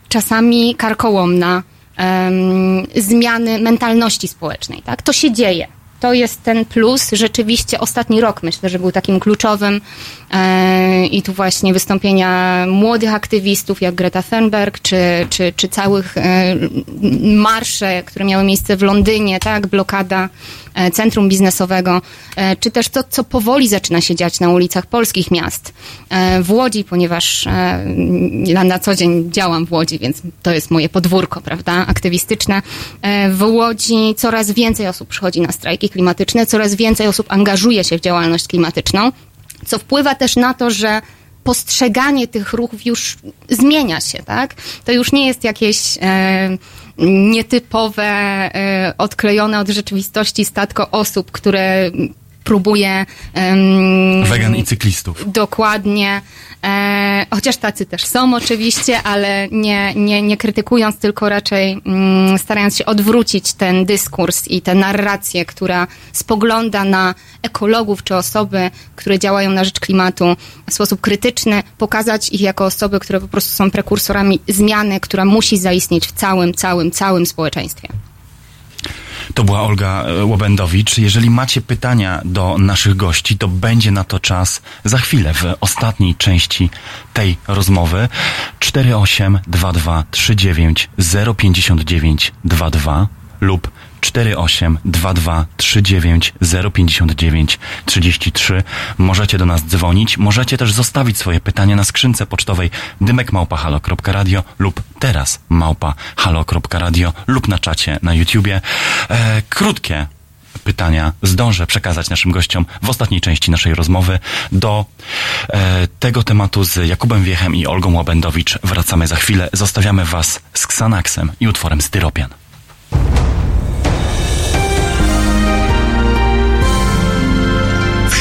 czasami karkołomna em, zmiany mentalności społecznej. Tak? To się dzieje. To jest ten plus. Rzeczywiście ostatni rok myślę, że był takim kluczowym e, i tu właśnie wystąpienia młodych aktywistów jak Greta Thunberg, czy, czy, czy całych e, marsze, które miały miejsce w Londynie, tak? blokada centrum biznesowego, e, czy też to, co powoli zaczyna się dziać na ulicach polskich miast. E, W Łodzi, ponieważ e, ja na co dzień działam w Łodzi, więc to jest moje podwórko, prawda, aktywistyczne. E, W Łodzi coraz więcej osób przychodzi na strajki klimatyczne, coraz więcej osób angażuje się w działalność klimatyczną, co wpływa też na to, że postrzeganie tych ruchów już zmienia się, tak? To już nie jest jakieś e, nietypowe, e, odklejone od rzeczywistości statko osób, które próbuje... em, Wegan i cyklistów. Dokładnie. E, chociaż tacy też są oczywiście, ale nie, nie, nie krytykując, tylko raczej mm, starając się odwrócić ten dyskurs i tę narrację, która spogląda na ekologów czy osoby, które działają na rzecz klimatu w sposób krytyczny, pokazać ich jako osoby, które po prostu są prekursorami zmiany, która musi zaistnieć w całym, całym, całym społeczeństwie. To była Olga e, Łobędowicz. Jeżeli macie pytania do naszych gości, to będzie na to czas za chwilę w ostatniej części tej rozmowy. 482239 059 22 lub 482239 059 33. Możecie do nas dzwonić, możecie też zostawić swoje pytania na skrzynce pocztowej dymekmałpahalo.radio lub teraz małpa.halo.radio lub na czacie na YouTubie. E, krótkie pytania zdążę przekazać naszym gościom w ostatniej części naszej rozmowy. Do e, tego tematu z Jakubem Wiechem i Olgą Łabędowicz wracamy za chwilę. Zostawiamy Was z Xanaxem i utworem Styropian.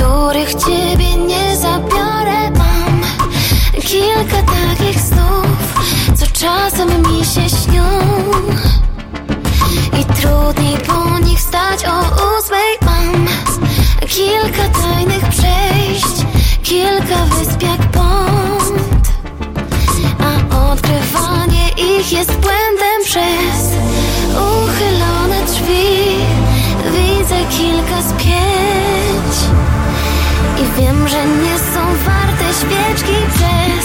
Których ciebie nie zabiorę. Mam kilka takich snów, co czasem mi się śnią. I trudniej po nich wstać o ósmej mam kilka tajnych przejść, kilka wysp jak pąd. A odkrywanie ich jest błędem przez uchylone drzwi. Widzę kilka z pięć i wiem, że nie są warte świeczki przez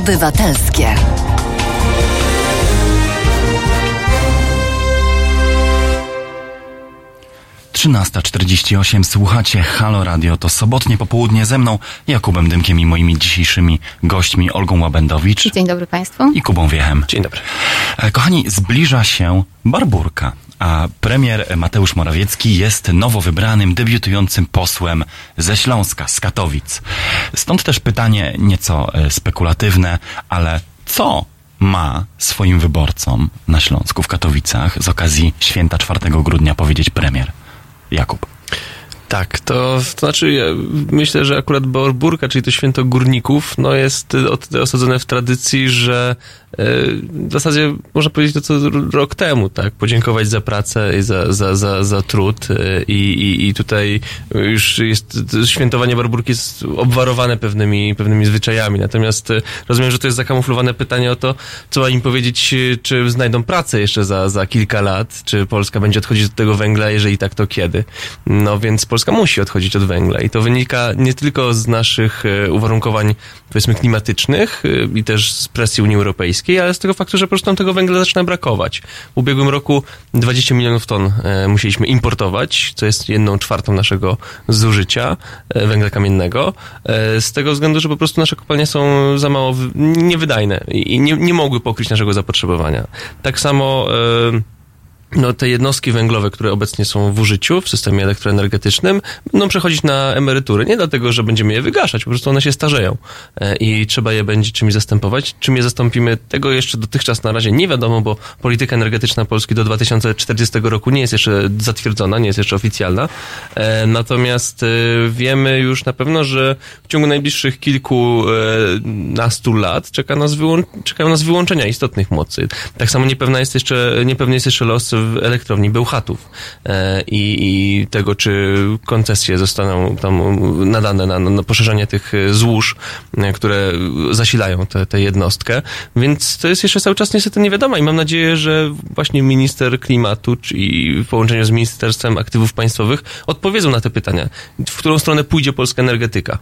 obywatelskie. Trzynasta czterdzieści osiem. Słuchacie Halo Radio. To sobotnie popołudnie ze mną, Jakubem Dymkiem i moimi dzisiejszymi gośćmi Olgą Łabędowicz Dzień dobry Państwu. i Kubą Wiechem. Dzień dobry. E, Kochani, zbliża się Barburka, a premier Mateusz Morawiecki jest nowo wybranym, debiutującym posłem ze Śląska, z Katowic. Stąd też pytanie nieco e, spekulatywne, ale co ma swoim wyborcom na Śląsku, w Katowicach z okazji święta 4 grudnia powiedzieć premier? Jakub. Tak, to, to znaczy ja myślę, że akurat Borburka, czyli to święto górników, no jest y, osadzone w tradycji, że e, w zasadzie można powiedzieć to co rok temu, tak? Podziękować za pracę i za, za, za, za trud e, i, i, i tutaj już jest to świętowanie Barburki jest obwarowane pewnymi, pewnymi zwyczajami. Natomiast rozumiem, że to jest zakamuflowane pytanie o to, co ma im powiedzieć, czy znajdą pracę jeszcze za, za kilka lat, czy Polska będzie odchodzić od tego węgla, jeżeli tak, to kiedy. No więc polski Polska musi odchodzić od węgla i to wynika nie tylko z naszych e, uwarunkowań, powiedzmy, klimatycznych e, i też z presji Unii Europejskiej, ale z tego faktu, że po prostu nam tego węgla zaczyna brakować. W ubiegłym roku 20 milionów ton e, musieliśmy importować, co jest jedną czwartą naszego zużycia węgla kamiennego, z tego względu, że po prostu nasze kopalnie są za mało wy- niewydajne i nie, nie mogły pokryć naszego zapotrzebowania. Tak samo e, no, te jednostki węglowe, które obecnie są w użyciu w systemie elektroenergetycznym, będą przechodzić na emerytury. Nie dlatego, że będziemy je wygaszać, po prostu one się starzeją e, i trzeba je będzie czymś zastępować. Czym je zastąpimy, tego jeszcze dotychczas na razie nie wiadomo, bo polityka energetyczna Polski do 2040 roku nie jest jeszcze zatwierdzona, nie jest jeszcze oficjalna. E, Natomiast e, wiemy już na pewno, że w ciągu najbliższych kilkunastu lat czeka nas czekają nas wyłączenia istotnych mocy. Tak samo niepewna jest jeszcze, niepewny jest jeszcze los w elektrowni Bełchatów e, i, i tego, czy koncesje zostaną tam nadane na, na poszerzenie tych e, złóż, e, które zasilają tę jednostkę. Więc to jest jeszcze cały czas niestety nie wiadomo i mam nadzieję, że właśnie minister klimatu i w połączeniu z Ministerstwem Aktywów Państwowych odpowiedzą na te pytania. W którą stronę pójdzie polska energetyka?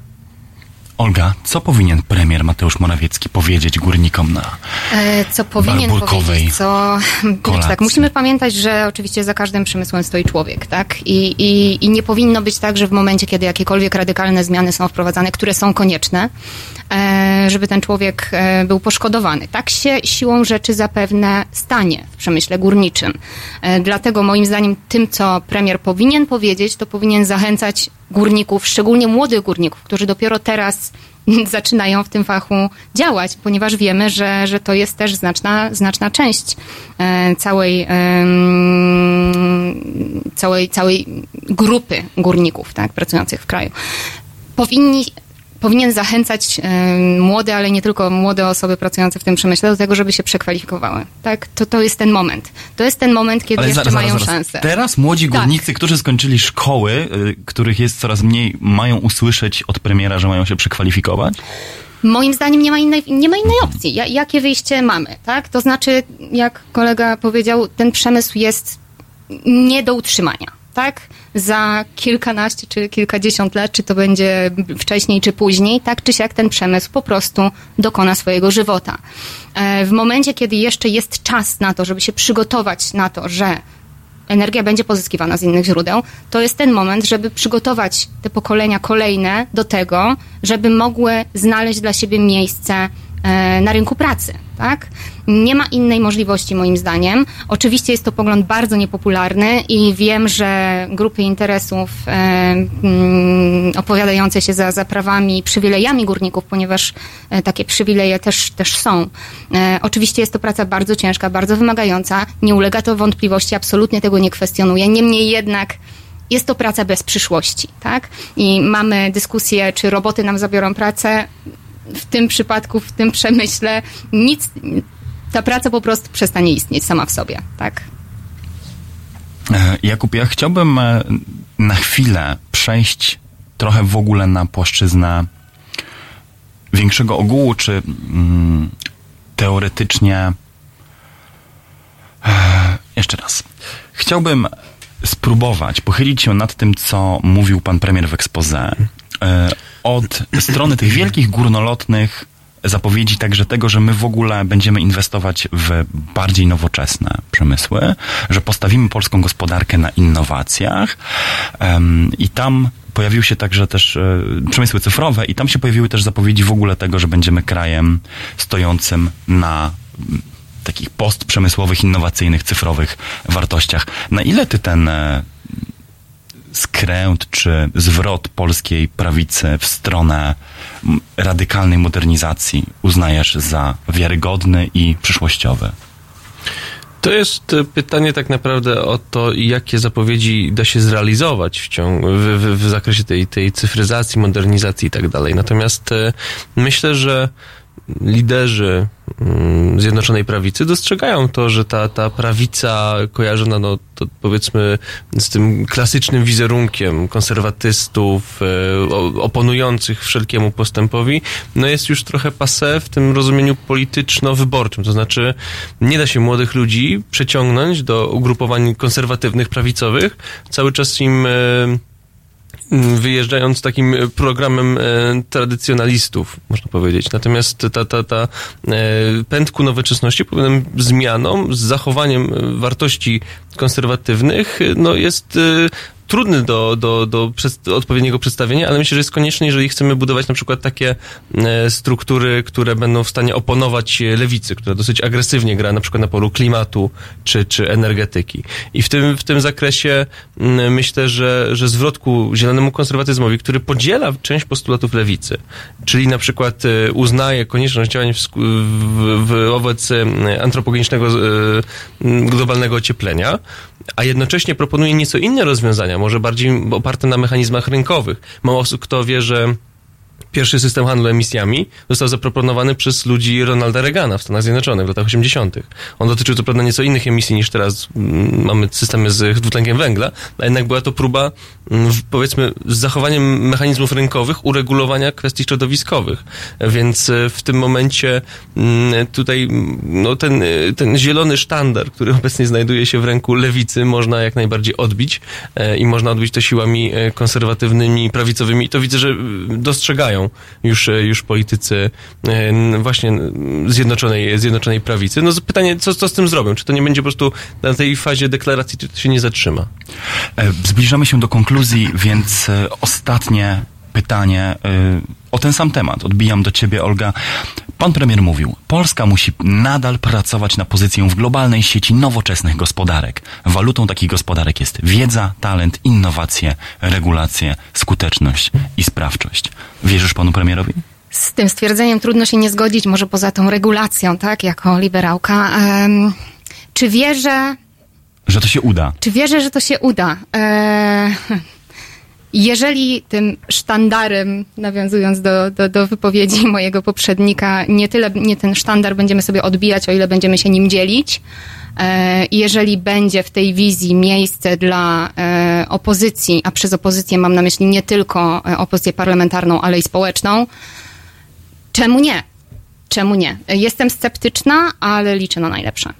Olga, co powinien premier Mateusz Morawiecki powiedzieć górnikom na E, Co powinien powiedzieć, co... Znaczy tak, musimy pamiętać, że oczywiście za każdym przemysłem stoi człowiek, tak? I, i, I nie powinno być tak, że w momencie, kiedy jakiekolwiek radykalne zmiany są wprowadzane, które są konieczne, żeby ten człowiek e, był poszkodowany. Tak się siłą rzeczy zapewne stanie w przemyśle górniczym. E, Dlatego moim zdaniem tym, co premier powinien powiedzieć, to powinien zachęcać górników, szczególnie młodych górników, którzy dopiero teraz zaczynają w tym fachu działać, ponieważ wiemy, że, że to jest też znaczna, znaczna część e, całej, całej, całej grupy górników tak, pracujących w kraju. Powinni powinien zachęcać em, młode, ale nie tylko młode osoby pracujące w tym przemyśle do tego, żeby się przekwalifikowały. Tak? To, to jest ten moment. To jest ten moment, kiedy jeszcze zaraz, mają zaraz, szansę. Teraz młodzi Tak. górnicy, którzy skończyli szkoły, y, których jest coraz mniej, mają usłyszeć od premiera, że mają się przekwalifikować? Moim zdaniem nie ma innej, nie ma innej opcji. Ja, jakie wyjście mamy, tak? To znaczy, jak kolega powiedział, ten przemysł jest nie do utrzymania, tak? Za kilkanaście czy kilkadziesiąt lat, czy to będzie wcześniej czy później, tak czy siak ten przemysł po prostu dokona swojego żywota. E, W momencie, kiedy jeszcze jest czas na to, żeby się przygotować na to, że energia będzie pozyskiwana z innych źródeł, to jest ten moment, żeby przygotować te pokolenia kolejne do tego, żeby mogły znaleźć dla siebie miejsce e, na rynku pracy, tak? Nie ma innej możliwości moim zdaniem. Oczywiście jest to pogląd bardzo niepopularny i wiem, że grupy interesów e, mm, opowiadające się za, za prawami przywilejami górników, ponieważ e, takie przywileje też, też są. E, oczywiście jest to praca bardzo ciężka, bardzo wymagająca, nie ulega to wątpliwości, absolutnie tego nie kwestionuję. Niemniej jednak jest to praca bez przyszłości, tak? I mamy dyskusję, czy roboty nam zabiorą pracę. W tym przypadku, w tym przemyśle nic, ta praca po prostu przestanie istnieć sama w sobie, tak? E, Jakub, ja chciałbym e, na chwilę przejść trochę w ogóle na płaszczyznę większego ogółu, czy mm, teoretycznie. E, Jeszcze raz. Chciałbym spróbować pochylić się nad tym, co mówił pan premier w expose. Od strony tych wielkich górnolotnych zapowiedzi także tego, że my w ogóle będziemy inwestować w bardziej nowoczesne przemysły, że postawimy polską gospodarkę na innowacjach em, i tam pojawiły się także też e, przemysły cyfrowe i tam się pojawiły też zapowiedzi w ogóle tego, że będziemy krajem stojącym na mm, takich postprzemysłowych, innowacyjnych, cyfrowych wartościach. Na ile ty ten e, skręt czy zwrot polskiej prawicy w stronę radykalnej modernizacji uznajesz za wiarygodny i przyszłościowy? To jest e, pytanie tak naprawdę o to, jakie zapowiedzi da się zrealizować w, ciągu, w, w, w zakresie tej, tej cyfryzacji, modernizacji i tak dalej. Natomiast e, myślę, że liderzy mm, Zjednoczonej Prawicy dostrzegają to, że ta, ta prawica kojarzona, no to powiedzmy z tym klasycznym wizerunkiem konserwatystów, e, oponujących wszelkiemu postępowi, no jest już trochę passé w tym rozumieniu polityczno-wyborczym. To znaczy nie da się młodych ludzi przeciągnąć do ugrupowań konserwatywnych, prawicowych, cały czas im e, wyjeżdżając takim e, programem e, tradycjonalistów, można powiedzieć. Natomiast ta, ta, ta e, pęd nowoczesności, pewnym zmianom, z zachowaniem wartości konserwatywnych, no jest trudny do, do, do przed, odpowiedniego przedstawienia, ale myślę, że jest konieczny, jeżeli chcemy budować na przykład takie e, struktury, które będą w stanie oponować e, lewicy, która dosyć agresywnie gra na przykład na polu klimatu czy, czy energetyki. I w tym, w tym zakresie myślę, że, że zwrot ku zielonemu konserwatyzmowi, który podziela część postulatów lewicy, czyli na przykład e, uznaje konieczność działań w, w, wobec antropogenicznego globalnego ocieplenia, a jednocześnie proponuje nieco inne rozwiązania, może bardziej oparte na mechanizmach rynkowych. Mało osób kto wie, że pierwszy system handlu emisjami został zaproponowany przez ludzi Ronalda Reagana w Stanach Zjednoczonych w latach 80. On dotyczył co prawda nieco innych emisji niż teraz mm, mamy systemy z dwutlenkiem węgla, a jednak była to próba mm, powiedzmy z zachowaniem mechanizmów rynkowych uregulowania kwestii środowiskowych. Więc e, w tym momencie mm, tutaj no, ten, e, ten zielony sztandar, który obecnie znajduje się w ręku lewicy, można jak najbardziej odbić e, i można odbić to siłami konserwatywnymi, prawicowymi. I to widzę, że e, już, e, już politycy e, właśnie zjednoczonej, zjednoczonej prawicy. No pytanie, co, co z tym zrobią? Czy to nie będzie po prostu na tej fazie deklaracji, czy to się nie zatrzyma? E, Zbliżamy się do konkluzji, więc ostatnie pytanie e, o ten sam temat. Odbijam do ciebie, Olga. Pan premier mówił, Polska musi nadal pracować na pozycję w globalnej sieci nowoczesnych gospodarek. Walutą takich gospodarek jest wiedza, talent, innowacje, regulacje, skuteczność i sprawczość. Wierzysz panu premierowi? Z tym stwierdzeniem trudno się nie zgodzić, może poza tą regulacją, tak, jako liberałka. Em, czy wierzę, Że to się uda. czy wierzę, że to się uda? E, jeżeli tym sztandarem, nawiązując do, do, do wypowiedzi mojego poprzednika, nie tyle nie ten sztandar będziemy sobie odbijać, o ile będziemy się nim dzielić, e, jeżeli będzie w tej wizji miejsce dla e, opozycji, a przez opozycję mam na myśli nie tylko e, opozycję parlamentarną, ale i społeczną, czemu nie? Czemu nie? Jestem sceptyczna, ale liczę na najlepsze.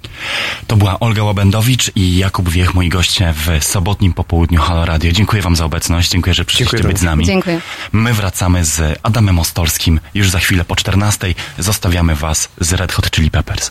To była Olga Łabędowicz i Jakub Wiech, moi goście w sobotnim popołudniu Halo Radio. Dziękuję wam za obecność, dziękuję, że przyszliście Dziękuję być z nami. Dziękuję. My wracamy z Adamem Ostolskim już za chwilę po 14. Zostawiamy was z Red Hot Chili Peppers.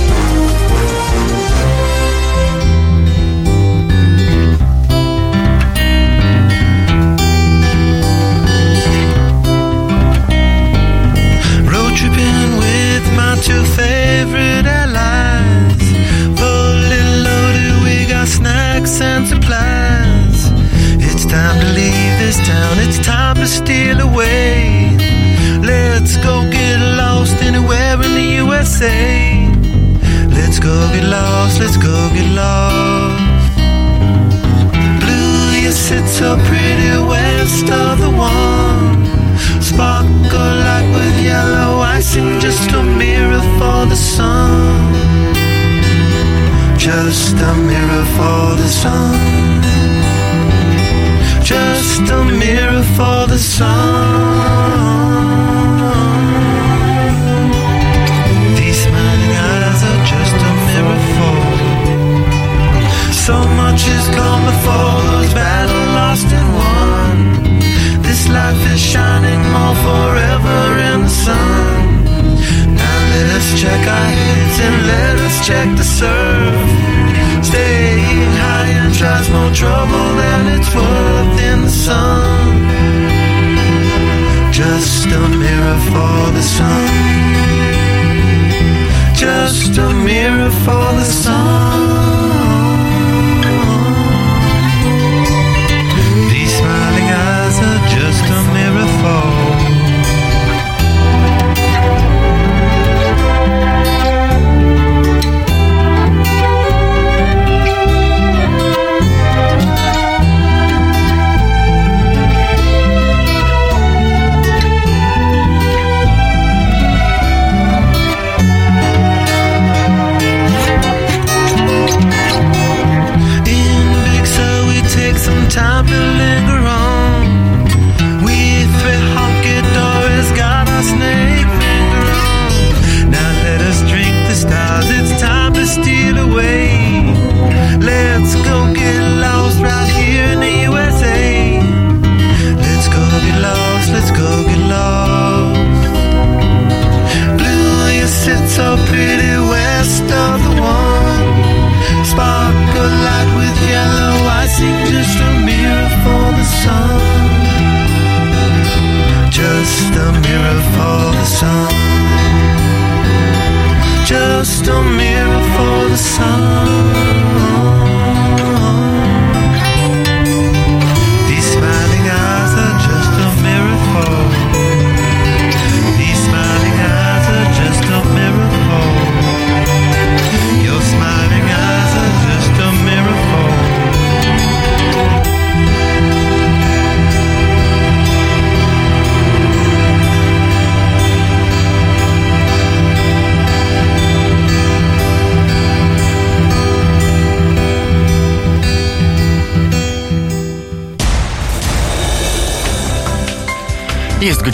My two favorite allies. Fully loaded, we got snacks and supplies. It's time to leave this town, it's time to steal away. Let's go get lost anywhere in the USA. Let's go get lost, let's go get lost. Blue, you sit so pretty west of the one. Sparkle like with yellow icing, just a mirror for the sun. Just a mirror for the sun. Just a mirror for the sun. These smiling eyes are just a mirror for. So much has gone before those battle lost and won. This life is shining more forever in the sun. Now let us check our heads and let us check the surf. Staying high and tries more trouble than it's worth in the sun. Just a mirror for the sun. Just a mirror for the sun.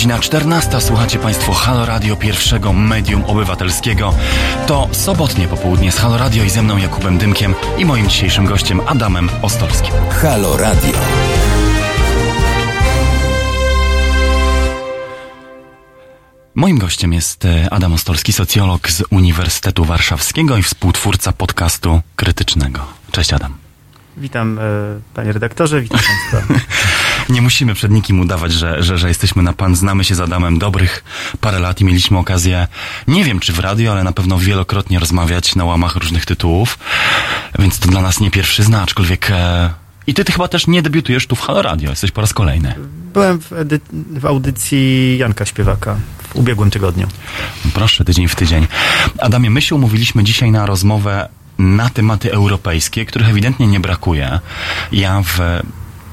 Godzina 14, słuchacie Państwo Halo Radio, pierwszego medium obywatelskiego. To sobotnie popołudnie z Halo Radio i ze mną Jakubem Dymkiem i moim dzisiejszym gościem Adamem Ostolskim. Halo Radio. Moim gościem jest e, Adam Ostolski, socjolog z Uniwersytetu Warszawskiego i współtwórca podcastu krytycznego. Cześć Adam. Witam e, panie redaktorze, witam państwa. Nie musimy przed nikim udawać, że, że, że jesteśmy na pan. Znamy się z Adamem dobrych parę lat i mieliśmy okazję, nie wiem czy w radio, ale na pewno wielokrotnie rozmawiać na łamach różnych tytułów. Więc to dla nas nie pierwszy zna, aczkolwiek... E, I ty, ty chyba też nie debiutujesz tu w Halo Radio, jesteś po raz kolejny. Byłem w, w audycji Janka Śpiewaka w ubiegłym tygodniu. Proszę, tydzień w tydzień. Adamie, my się umówiliśmy dzisiaj na rozmowę na tematy europejskie, których ewidentnie nie brakuje. Ja w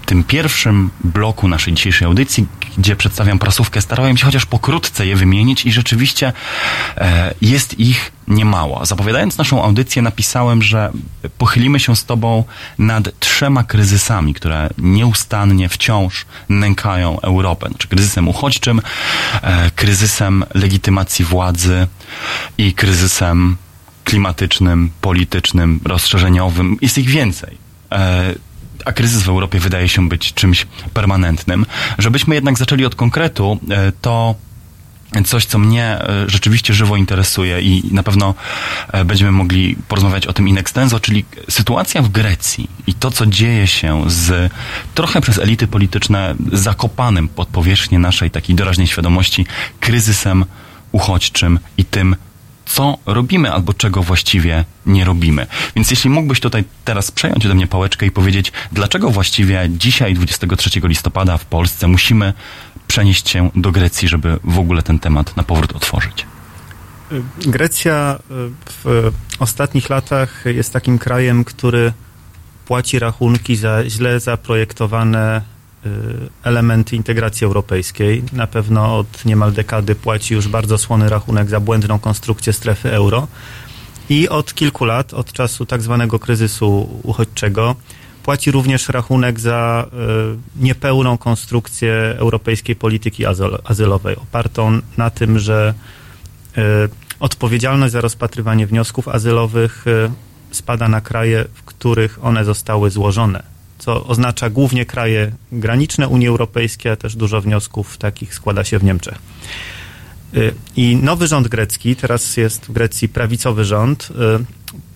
tym pierwszym bloku naszej dzisiejszej audycji, gdzie przedstawiam prasówkę, starałem się chociaż pokrótce je wymienić i rzeczywiście e, jest ich niemało. Zapowiadając naszą audycję napisałem, że pochylimy się z Tobą nad trzema kryzysami, które nieustannie wciąż nękają Europę. Znaczy kryzysem uchodźczym, e, kryzysem legitymacji władzy i kryzysem klimatycznym, politycznym, rozszerzeniowym. Jest ich więcej. E, a kryzys w Europie wydaje się być czymś permanentnym. Żebyśmy jednak zaczęli od konkretu, e, to coś, co mnie e, rzeczywiście żywo interesuje i na pewno e, będziemy mogli porozmawiać o tym in extenso, czyli sytuacja w Grecji i to, co dzieje się z trochę przez elity polityczne zakopanym pod powierzchnię naszej takiej doraźnej świadomości kryzysem uchodźczym i tym, co robimy albo czego właściwie nie robimy. Więc jeśli mógłbyś tutaj teraz przejąć ode mnie pałeczkę i powiedzieć, dlaczego właściwie dzisiaj, 23 listopada w Polsce musimy przenieść się do Grecji, żeby w ogóle ten temat na powrót otworzyć. Grecja y, w ostatnich latach jest takim krajem, który płaci rachunki za źle zaprojektowane elementy integracji europejskiej. Na pewno od niemal dekady płaci już bardzo słony rachunek za błędną konstrukcję strefy euro. I od kilku lat, od czasu tak zwanego kryzysu uchodźczego, płaci również rachunek za y, niepełną konstrukcję europejskiej polityki azyl- azylowej, opartą na tym, że y, odpowiedzialność za rozpatrywanie wniosków azylowych y, spada na kraje, w których one zostały złożone, co oznacza głównie kraje graniczne Unii Europejskiej, a też dużo wniosków takich składa się w Niemczech. Y, I nowy rząd grecki, teraz jest w Grecji prawicowy rząd, y,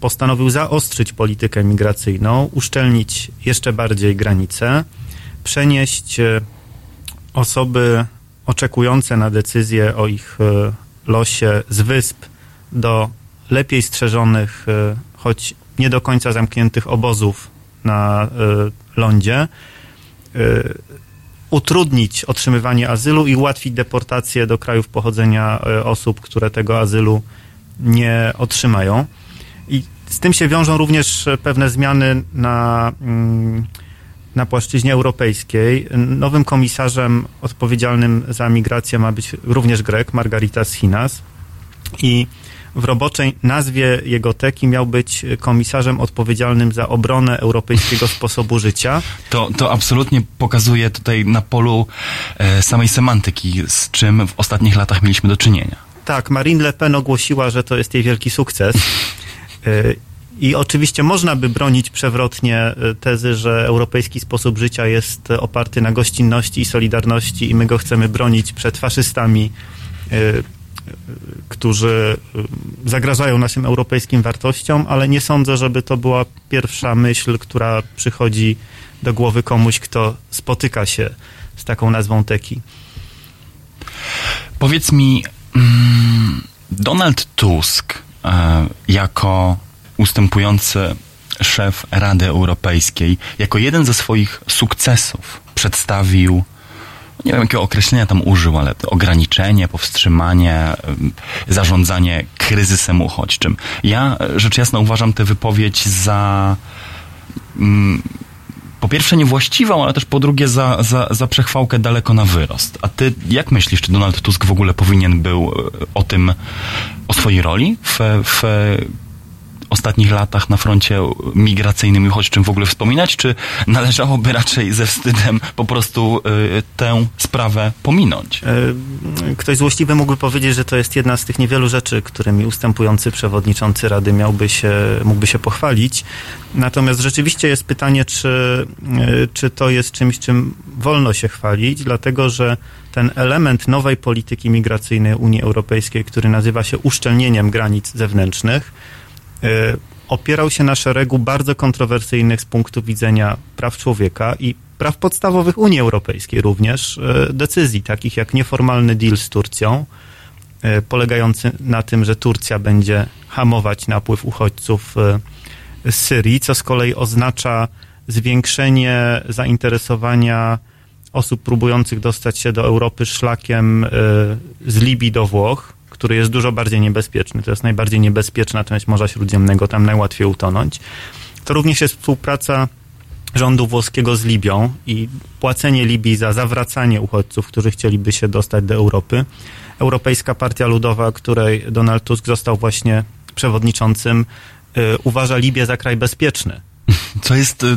postanowił zaostrzyć politykę migracyjną, uszczelnić jeszcze bardziej granice, przenieść y, osoby oczekujące na decyzję o ich losie z wysp do lepiej strzeżonych, choć nie do końca zamkniętych obozów na y, lądzie, y, utrudnić otrzymywanie azylu i ułatwić deportację do krajów pochodzenia y, osób, które tego azylu nie otrzymają. I z tym się wiążą również pewne zmiany na, mm, na płaszczyźnie europejskiej. Nowym komisarzem odpowiedzialnym za migrację ma być również Grek, Margaritas Chinas. I w roboczej nazwie jego teki miał być komisarzem odpowiedzialnym za obronę europejskiego sposobu życia. To, to absolutnie pokazuje tutaj na polu e, samej semantyki, z czym w ostatnich latach mieliśmy do czynienia. Tak, Marine Le Pen ogłosiła, że to jest jej wielki sukces. Y, I oczywiście można by bronić przewrotnie y, tezy, że europejski sposób życia jest y, oparty na gościnności i solidarności i my go chcemy bronić przed faszystami, którzy y, zagrażają naszym europejskim wartościom, ale nie sądzę, żeby to była pierwsza myśl, która przychodzi do głowy komuś, kto spotyka się z taką nazwą teki. Powiedz mi, mm, Donald Tusk e, jako ustępujący szef Rady Europejskiej, jako jeden ze swoich sukcesów przedstawił, nie wiem jakiego określenia tam użył, ale ograniczenie, powstrzymanie, ym, zarządzanie kryzysem uchodźczym. Ja e, rzecz jasna uważam tę wypowiedź za mm, po pierwsze niewłaściwą, ale też po drugie za, za, za przechwałkę daleko na wyrost. A ty jak myślisz, czy Donald Tusk w ogóle powinien był e, o tym, o swojej roli w, w ostatnich latach na froncie migracyjnym i uchodźczym w ogóle wspominać, czy należałoby raczej ze wstydem po prostu y, tę sprawę pominąć? E, Ktoś złośliwy mógłby powiedzieć, że to jest jedna z tych niewielu rzeczy, którymi ustępujący przewodniczący Rady miałby się, mógłby się pochwalić. Natomiast rzeczywiście jest pytanie, czy, e, czy to jest czymś, czym wolno się chwalić, dlatego że ten element nowej polityki migracyjnej Unii Europejskiej, który nazywa się uszczelnieniem granic zewnętrznych, opierał się na szeregu bardzo kontrowersyjnych z punktu widzenia praw człowieka i praw podstawowych Unii Europejskiej również e, decyzji, takich jak nieformalny deal z Turcją, e, polegający na tym, że Turcja będzie hamować napływ uchodźców e, z Syrii, co z kolei oznacza zwiększenie zainteresowania osób próbujących dostać się do Europy szlakiem e, z Libii do Włoch, który jest dużo bardziej niebezpieczny. To jest najbardziej niebezpieczna część Morza Śródziemnego, tam najłatwiej utonąć. To również jest współpraca rządu włoskiego z Libią i płacenie Libii za zawracanie uchodźców, którzy chcieliby się dostać do Europy. Europejska Partia Ludowa, której Donald Tusk został właśnie przewodniczącym, y, uważa Libię za kraj bezpieczny. Co jest, y,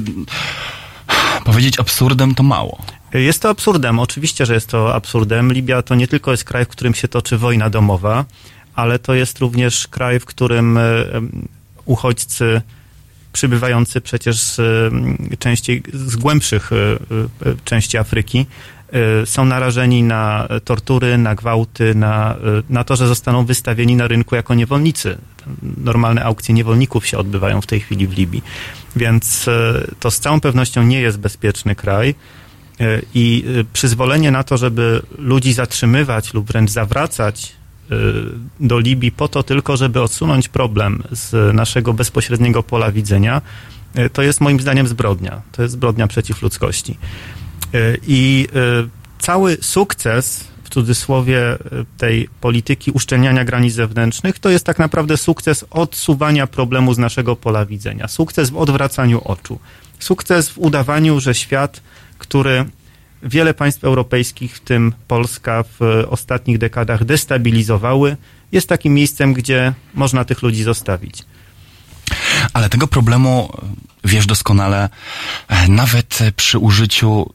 powiedzieć absurdem, to mało. Jest to absurdem, oczywiście, że jest to absurdem. Libia to nie tylko jest kraj, w którym się toczy wojna domowa, ale to jest również kraj, w którym e, uchodźcy przybywający przecież z, z głębszych e, e, części Afryki są narażeni na tortury, na gwałty, na, e, na to, że zostaną wystawieni na rynku jako niewolnicy. Normalne aukcje niewolników się odbywają w tej chwili w Libii. Więc e, to z całą pewnością nie jest bezpieczny kraj. E, I e, przyzwolenie na to, żeby ludzi zatrzymywać lub wręcz zawracać e, do Libii po to tylko, żeby odsunąć problem z naszego bezpośredniego pola widzenia, e, to jest moim zdaniem zbrodnia. To jest zbrodnia przeciw ludzkości. E, I e, cały sukces, w cudzysłowie, e, tej polityki uszczelniania granic zewnętrznych, to jest tak naprawdę sukces odsuwania problemu z naszego pola widzenia. Sukces w odwracaniu oczu. Sukces w udawaniu, że świat, który wiele państw europejskich, w tym Polska, w ostatnich dekadach destabilizowały, jest takim miejscem, gdzie można tych ludzi zostawić. Ale tego problemu wiesz doskonale, nawet przy użyciu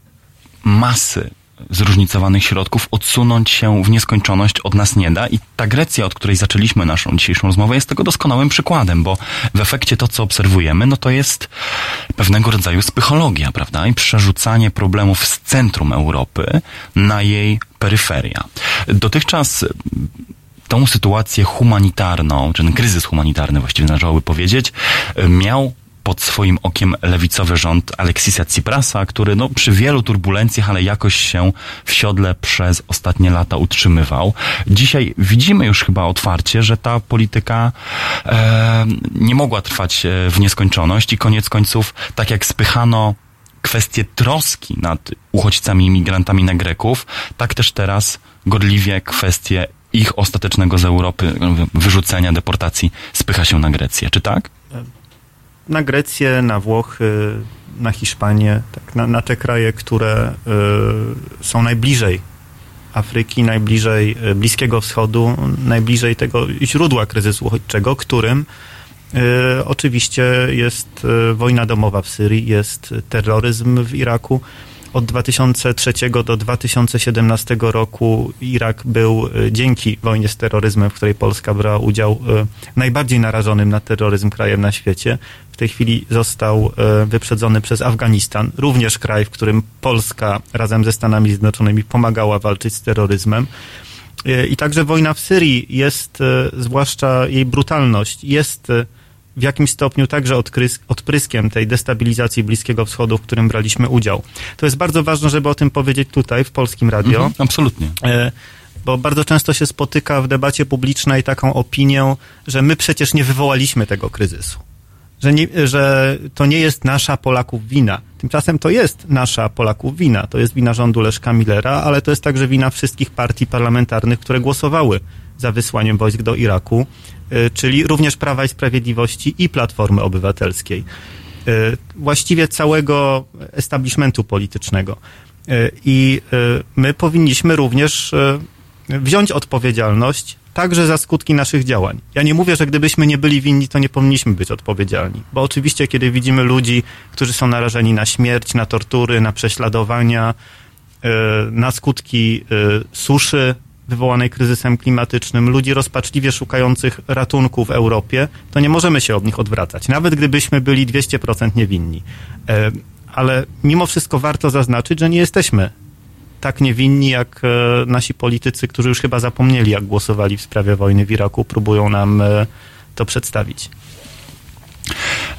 masy zróżnicowanych środków odsunąć się w nieskończoność od nas nie da i ta Grecja, od której zaczęliśmy naszą dzisiejszą rozmowę jest tego doskonałym przykładem, bo w efekcie to, co obserwujemy, no to jest pewnego rodzaju psychologia, prawda? I przerzucanie problemów z centrum Europy na jej peryferia. Dotychczas tą sytuację humanitarną, czy ten kryzys humanitarny właściwie należałoby powiedzieć, miał pod swoim okiem lewicowy rząd Aleksisa Tsiprasa, który no, przy wielu turbulencjach, ale jakoś się w siodle przez ostatnie lata utrzymywał. Dzisiaj widzimy już chyba otwarcie, że ta polityka e, nie mogła trwać e, w nieskończoność i koniec końców, tak jak spychano kwestie troski nad uchodźcami i migrantami na Greków, tak też teraz gorliwie kwestie ich ostatecznego z Europy wyrzucenia, deportacji spycha się na Grecję. Czy tak? Na Grecję, na Włochy, na Hiszpanię, tak, na, na te kraje, które y, są najbliżej Afryki, najbliżej y, Bliskiego Wschodu, najbliżej tego źródła kryzysu uchodźczego, którym y, oczywiście jest y, wojna domowa w Syrii, jest terroryzm w Iraku. Od 2003 do 2017 roku Irak był y, dzięki wojnie z terroryzmem, w której Polska brała udział, y, najbardziej narażonym na terroryzm krajem na świecie. W tej chwili został y, wyprzedzony przez Afganistan, również kraj, w którym Polska razem ze Stanami Zjednoczonymi pomagała walczyć z terroryzmem. I także wojna w Syrii jest, zwłaszcza jej brutalność, jest w jakimś stopniu także odkrys- odpryskiem tej destabilizacji Bliskiego Wschodu, w którym braliśmy udział. To jest bardzo ważne, żeby o tym powiedzieć tutaj, w Polskim Radio. Mhm, absolutnie. E, Bo bardzo często się spotyka w debacie publicznej taką opinię, że my przecież nie wywołaliśmy tego kryzysu. Że, nie, że to nie jest nasza Polaków wina. Tymczasem to jest nasza Polaków wina. To jest wina rządu Leszka Millera, ale to jest także wina wszystkich partii parlamentarnych, które głosowały za wysłaniem wojsk do Iraku, czyli również Prawa i Sprawiedliwości i Platformy Obywatelskiej. Y, Właściwie całego establishmentu politycznego. Y, I my powinniśmy również wziąć odpowiedzialność także za skutki naszych działań. Ja nie mówię, że gdybyśmy nie byli winni, to nie powinniśmy być odpowiedzialni. Bo oczywiście, kiedy widzimy ludzi, którzy są narażeni na śmierć, na tortury, na prześladowania, e, na skutki e, suszy wywołanej kryzysem klimatycznym, ludzi rozpaczliwie szukających ratunku w Europie, to nie możemy się od nich odwracać, nawet gdybyśmy byli 200% niewinni. E, Ale mimo wszystko warto zaznaczyć, że nie jesteśmy tak niewinni jak e, nasi politycy, którzy już chyba zapomnieli, jak głosowali w sprawie wojny w Iraku, próbują nam e, to przedstawić.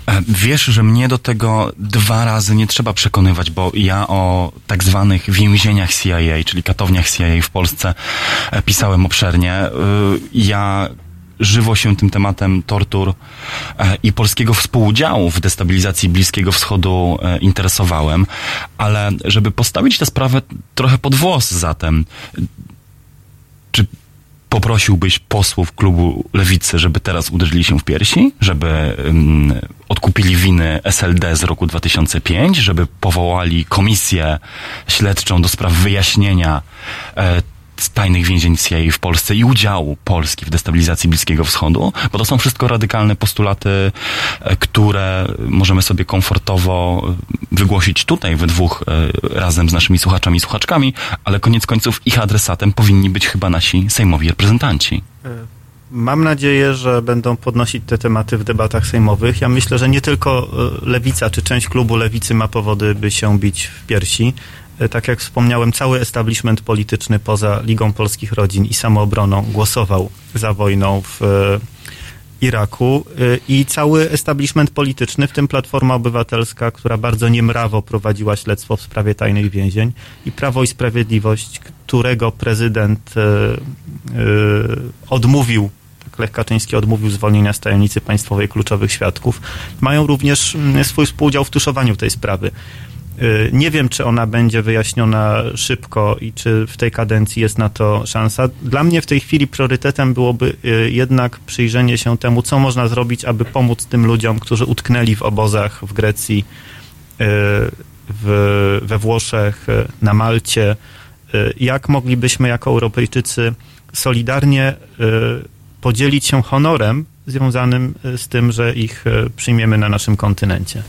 E, Wiesz, że mnie do tego dwa razy nie trzeba przekonywać, bo ja o tak zwanych więzieniach CIA, czyli katowniach CIA w Polsce e, pisałem obszernie. Y, Ja żywo się tym tematem tortur e, i polskiego współudziału w destabilizacji Bliskiego Wschodu e, interesowałem, ale żeby postawić tę sprawę trochę pod włos zatem, poprosiłbyś posłów klubu Lewicy, żeby teraz uderzyli się w piersi, żeby ym, odkupili winy SLD z roku 2005, żeby powołali komisję śledczą do spraw wyjaśnienia e, tajnych więzień CIA w Polsce i udziału Polski w destabilizacji Bliskiego Wschodu, bo to są wszystko radykalne postulaty, e, które możemy sobie komfortowo wygłosić tutaj we dwóch e, razem z naszymi słuchaczami i słuchaczkami, ale koniec końców ich adresatem powinni być chyba nasi sejmowi reprezentanci. Mam nadzieję, że będą podnosić te tematy w debatach sejmowych. Ja myślę, że nie tylko e, Lewica czy część klubu Lewicy ma powody, by się bić w piersi. E, Tak jak wspomniałem, cały establishment polityczny poza Ligą Polskich Rodzin i Samoobroną głosował za wojną w e, Iraku e, i cały establishment polityczny, w tym Platforma Obywatelska, która bardzo niemrawo prowadziła śledztwo w sprawie tajnych więzień i Prawo i Sprawiedliwość, którego prezydent odmówił tak Lech Kaczyński odmówił zwolnienia z tajemnicy państwowej kluczowych świadków, mają również mm, swój współudział w tuszowaniu tej sprawy. Y, Nie wiem, czy ona będzie wyjaśniona szybko i czy w tej kadencji jest na to szansa. Dla mnie w tej chwili priorytetem byłoby y, jednak przyjrzenie się temu, co można zrobić, aby pomóc tym ludziom, którzy utknęli w obozach w Grecji, y, w, we Włoszech, na Malcie. Jak moglibyśmy jako Europejczycy solidarnie podzielić się honorem związanym z tym, że ich przyjmiemy na naszym kontynencie.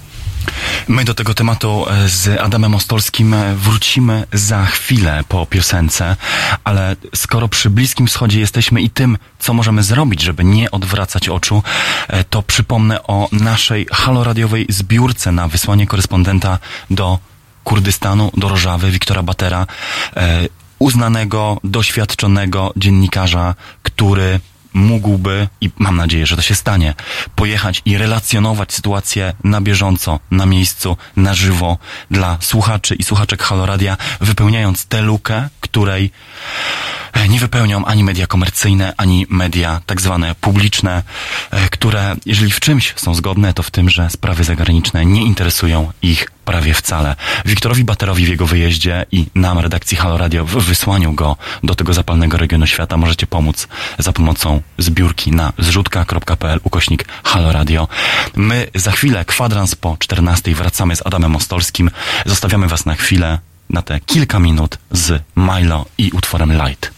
My do tego tematu e, z Adamem Ostolskim e, wrócimy za chwilę po piosence, ale skoro przy Bliskim Wschodzie jesteśmy i tym, co możemy zrobić, żeby nie odwracać oczu, e, to przypomnę o naszej haloradiowej zbiórce na wysłanie korespondenta do Kurdystanu, do Rożawy, Wiktora Batera, uznanego, doświadczonego dziennikarza, który mógłby, i mam nadzieję, że to się stanie, pojechać i relacjonować sytuację na bieżąco, na miejscu, na żywo dla słuchaczy i słuchaczek Haloradia, wypełniając tę lukę, której nie wypełnią ani media komercyjne, ani media tak zwane publiczne, e, które jeżeli w czymś są zgodne, to w tym, że sprawy zagraniczne nie interesują ich prawie wcale. Wiktorowi Baterowi w jego wyjeździe i nam, redakcji Halo Radio, w wysłaniu go do tego zapalnego regionu świata możecie pomóc za pomocą zbiórki na zrzutka.pl ukośnik Halo Radio. My za chwilę, kwadrans po 14 wracamy z Adamem Ostolskim. Zostawiamy was na chwilę, na te kilka minut z Milo i utworem Light.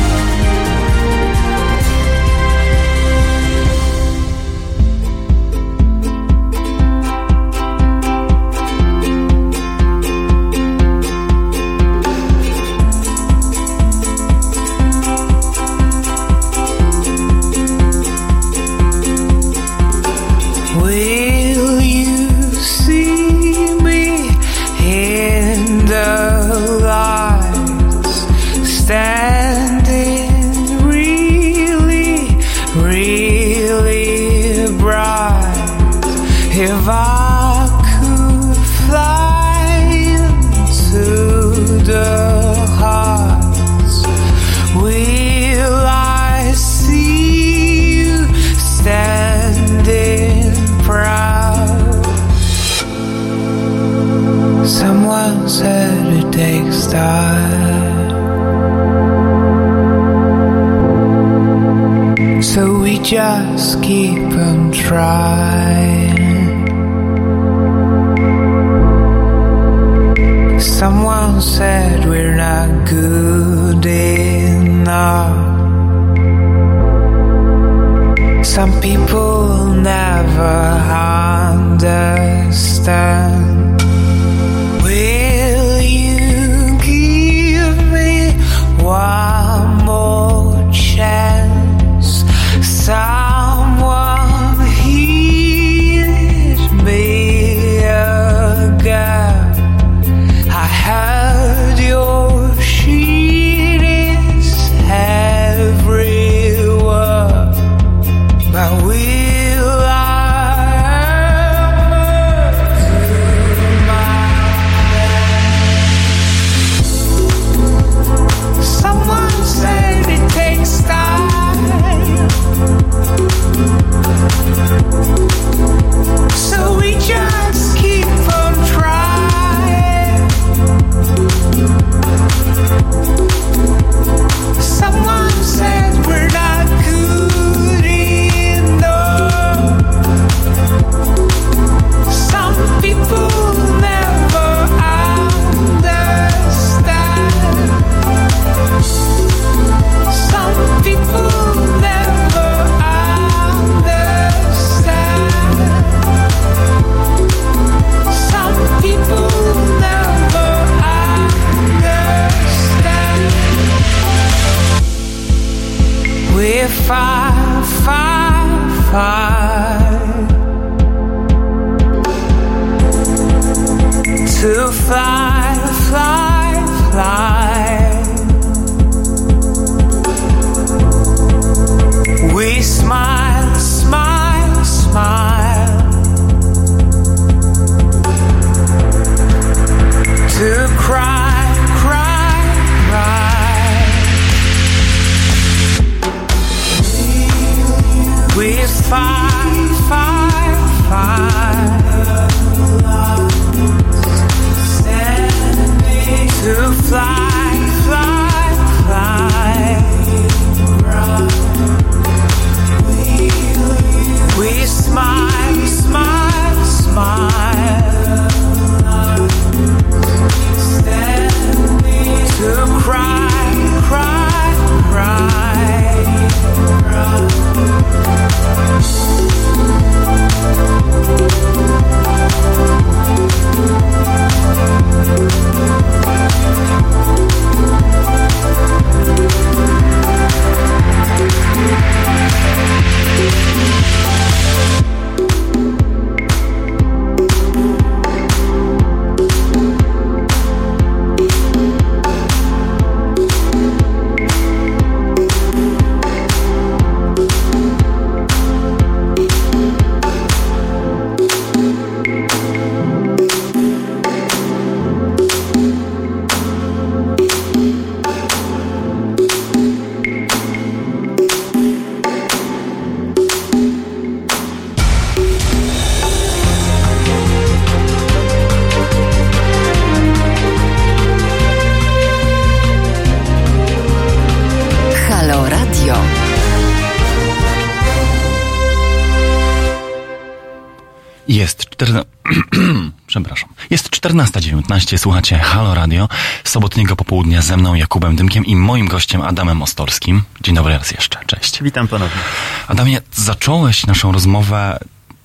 14.19, słuchacie Halo Radio. Sobotniego popołudnia ze mną Jakubem Dymkiem i moim gościem Adamem Ostorskim. Dzień dobry raz jeszcze, cześć. Witam ponownie. Adamie, zacząłeś naszą rozmowę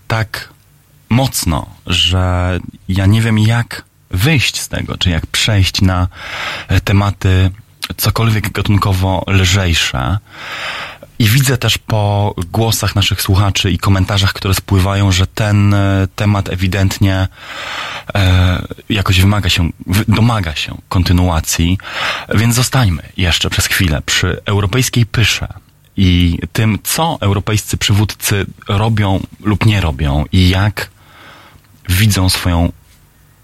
tak mocno, że ja nie wiem jak wyjść z tego, czy jak przejść na tematy cokolwiek gatunkowo lżejsze. I widzę też po głosach naszych słuchaczy i komentarzach, które spływają, że ten e, temat ewidentnie e, jakoś wymaga się, domaga się kontynuacji. Więc zostańmy jeszcze przez chwilę przy europejskiej pysze i tym, co europejscy przywódcy robią lub nie robią i jak widzą swoją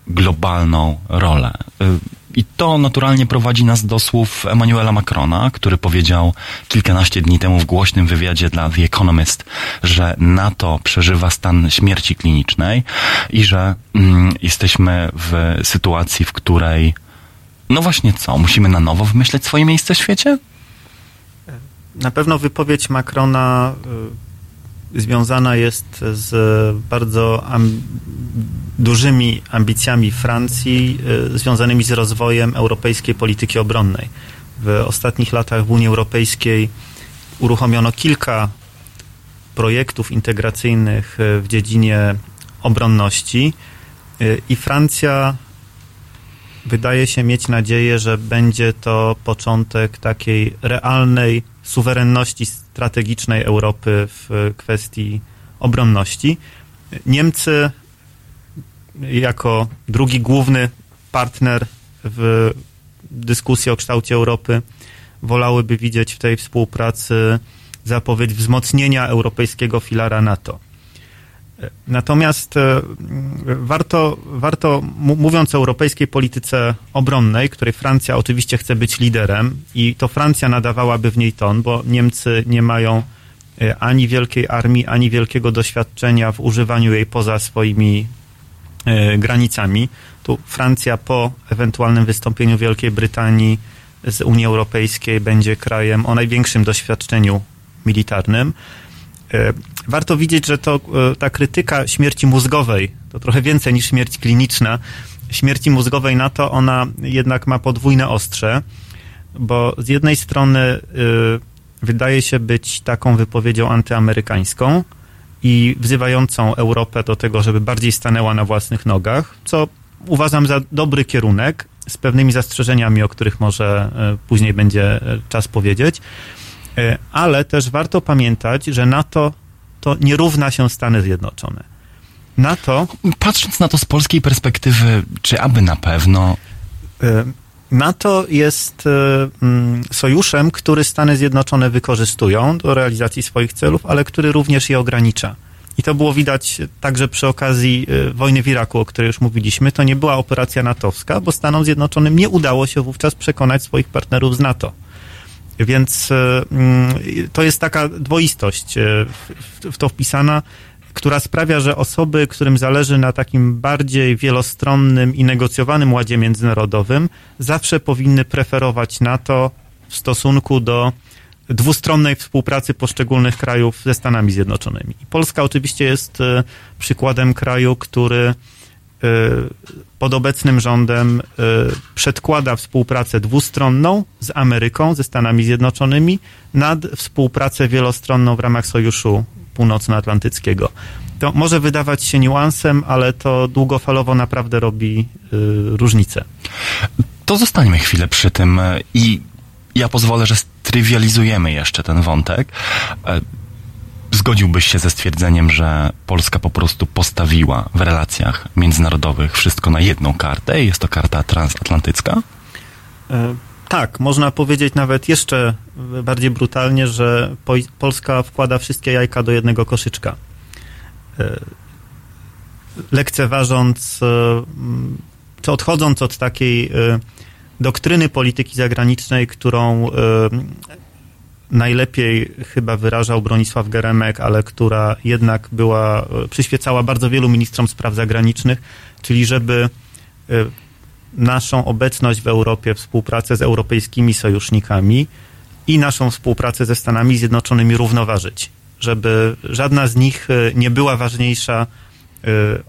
globalną rolę. Y, I to naturalnie prowadzi nas do słów Emmanuela Macrona, który powiedział kilkanaście dni temu w głośnym wywiadzie dla The Economist, że NATO przeżywa stan śmierci klinicznej i że mm, jesteśmy w sytuacji, w której no właśnie co, musimy na nowo wymyśleć swoje miejsce w świecie? Na pewno wypowiedź Macrona y, związana jest z bardzo am, dużymi ambicjami Francji y, związanymi z rozwojem europejskiej polityki obronnej. W ostatnich latach w Unii Europejskiej uruchomiono kilka projektów integracyjnych y, w dziedzinie obronności y, i Francja wydaje się mieć nadzieję, że będzie to początek takiej realnej suwerenności strategicznej Europy w kwestii obronności. Niemcy jako drugi główny partner w dyskusji o kształcie Europy wolałyby widzieć w tej współpracy zapowiedź wzmocnienia europejskiego filara NATO. Natomiast e, warto, warto mówiąc o europejskiej polityce obronnej, której Francja oczywiście chce być liderem i to Francja nadawałaby w niej ton, bo Niemcy nie mają e, ani wielkiej armii, ani wielkiego doświadczenia w używaniu jej poza swoimi e, granicami. Tu Francja po ewentualnym wystąpieniu Wielkiej Brytanii z Unii Europejskiej będzie krajem o największym doświadczeniu militarnym. E, Warto widzieć, że to e, ta krytyka śmierci mózgowej, to trochę więcej niż śmierć kliniczna, śmierci mózgowej na to ona jednak ma podwójne ostrze, bo z jednej strony y, wydaje się być taką wypowiedzią antyamerykańską i wzywającą Europę do tego, żeby bardziej stanęła na własnych nogach, co uważam za dobry kierunek, z pewnymi zastrzeżeniami, o których może później będzie czas powiedzieć. Y, Ale też warto pamiętać, że NATO to nie równa się Stany Zjednoczone. NATO Patrząc na to z polskiej perspektywy, czy aby na pewno, E, NATO jest e, mm, sojuszem, który Stany Zjednoczone wykorzystują do realizacji swoich celów, ale który również je ogranicza. I to było widać także przy okazji e, wojny w Iraku, o której już mówiliśmy. To nie była operacja natowska, bo Stanom Zjednoczonym nie udało się wówczas przekonać swoich partnerów z NATO. Więc e, mm, to jest taka dwoistość e, w, to wpisana, która sprawia, że osoby, którym zależy na takim bardziej wielostronnym i negocjowanym ładzie międzynarodowym, zawsze powinny preferować NATO w stosunku do dwustronnej współpracy poszczególnych krajów ze Stanami Zjednoczonymi. Polska oczywiście jest e, przykładem kraju, który pod obecnym rządem e, przedkłada współpracę dwustronną z Ameryką, ze Stanami Zjednoczonymi, nad współpracę wielostronną w ramach Sojuszu Północnoatlantyckiego. To może wydawać się niuansem, ale to długofalowo naprawdę robi y, różnicę. to zostańmy chwilę przy tym e, i ja pozwolę, że strywializujemy jeszcze ten wątek. Zgodziłbyś się ze stwierdzeniem, że Polska po prostu postawiła w relacjach międzynarodowych wszystko na jedną kartę i jest to karta transatlantycka? E, Tak, można powiedzieć nawet jeszcze bardziej brutalnie, że po- Polska wkłada wszystkie jajka do jednego koszyczka. E, Lekceważąc, e, czy odchodząc od takiej doktryny polityki zagranicznej, którą najlepiej chyba wyrażał Bronisław Geremek, ale która jednak była, e, przyświecała bardzo wielu ministrom spraw zagranicznych, czyli żeby e, naszą obecność w Europie, współpracę z europejskimi sojusznikami i naszą współpracę ze Stanami Zjednoczonymi równoważyć, żeby żadna z nich e, nie była ważniejsza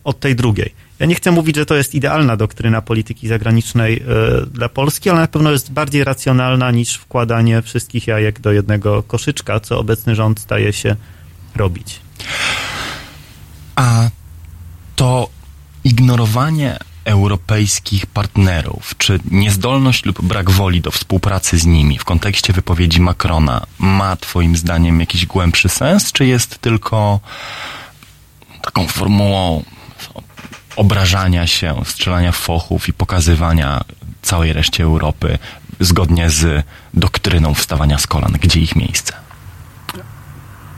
od tej drugiej. Ja nie chcę mówić, że to jest idealna doktryna polityki zagranicznej e, dla Polski, ale na pewno jest bardziej racjonalna niż wkładanie wszystkich jajek do jednego koszyczka, co obecny rząd staje się robić. A to ignorowanie europejskich partnerów, czy niezdolność lub brak woli do współpracy z nimi w kontekście wypowiedzi Macrona ma Twoim zdaniem jakiś głębszy sens, czy jest tylko taką formułą obrażania się, strzelania fochów i pokazywania całej reszcie Europy zgodnie z doktryną wstawania z kolan, gdzie ich miejsce?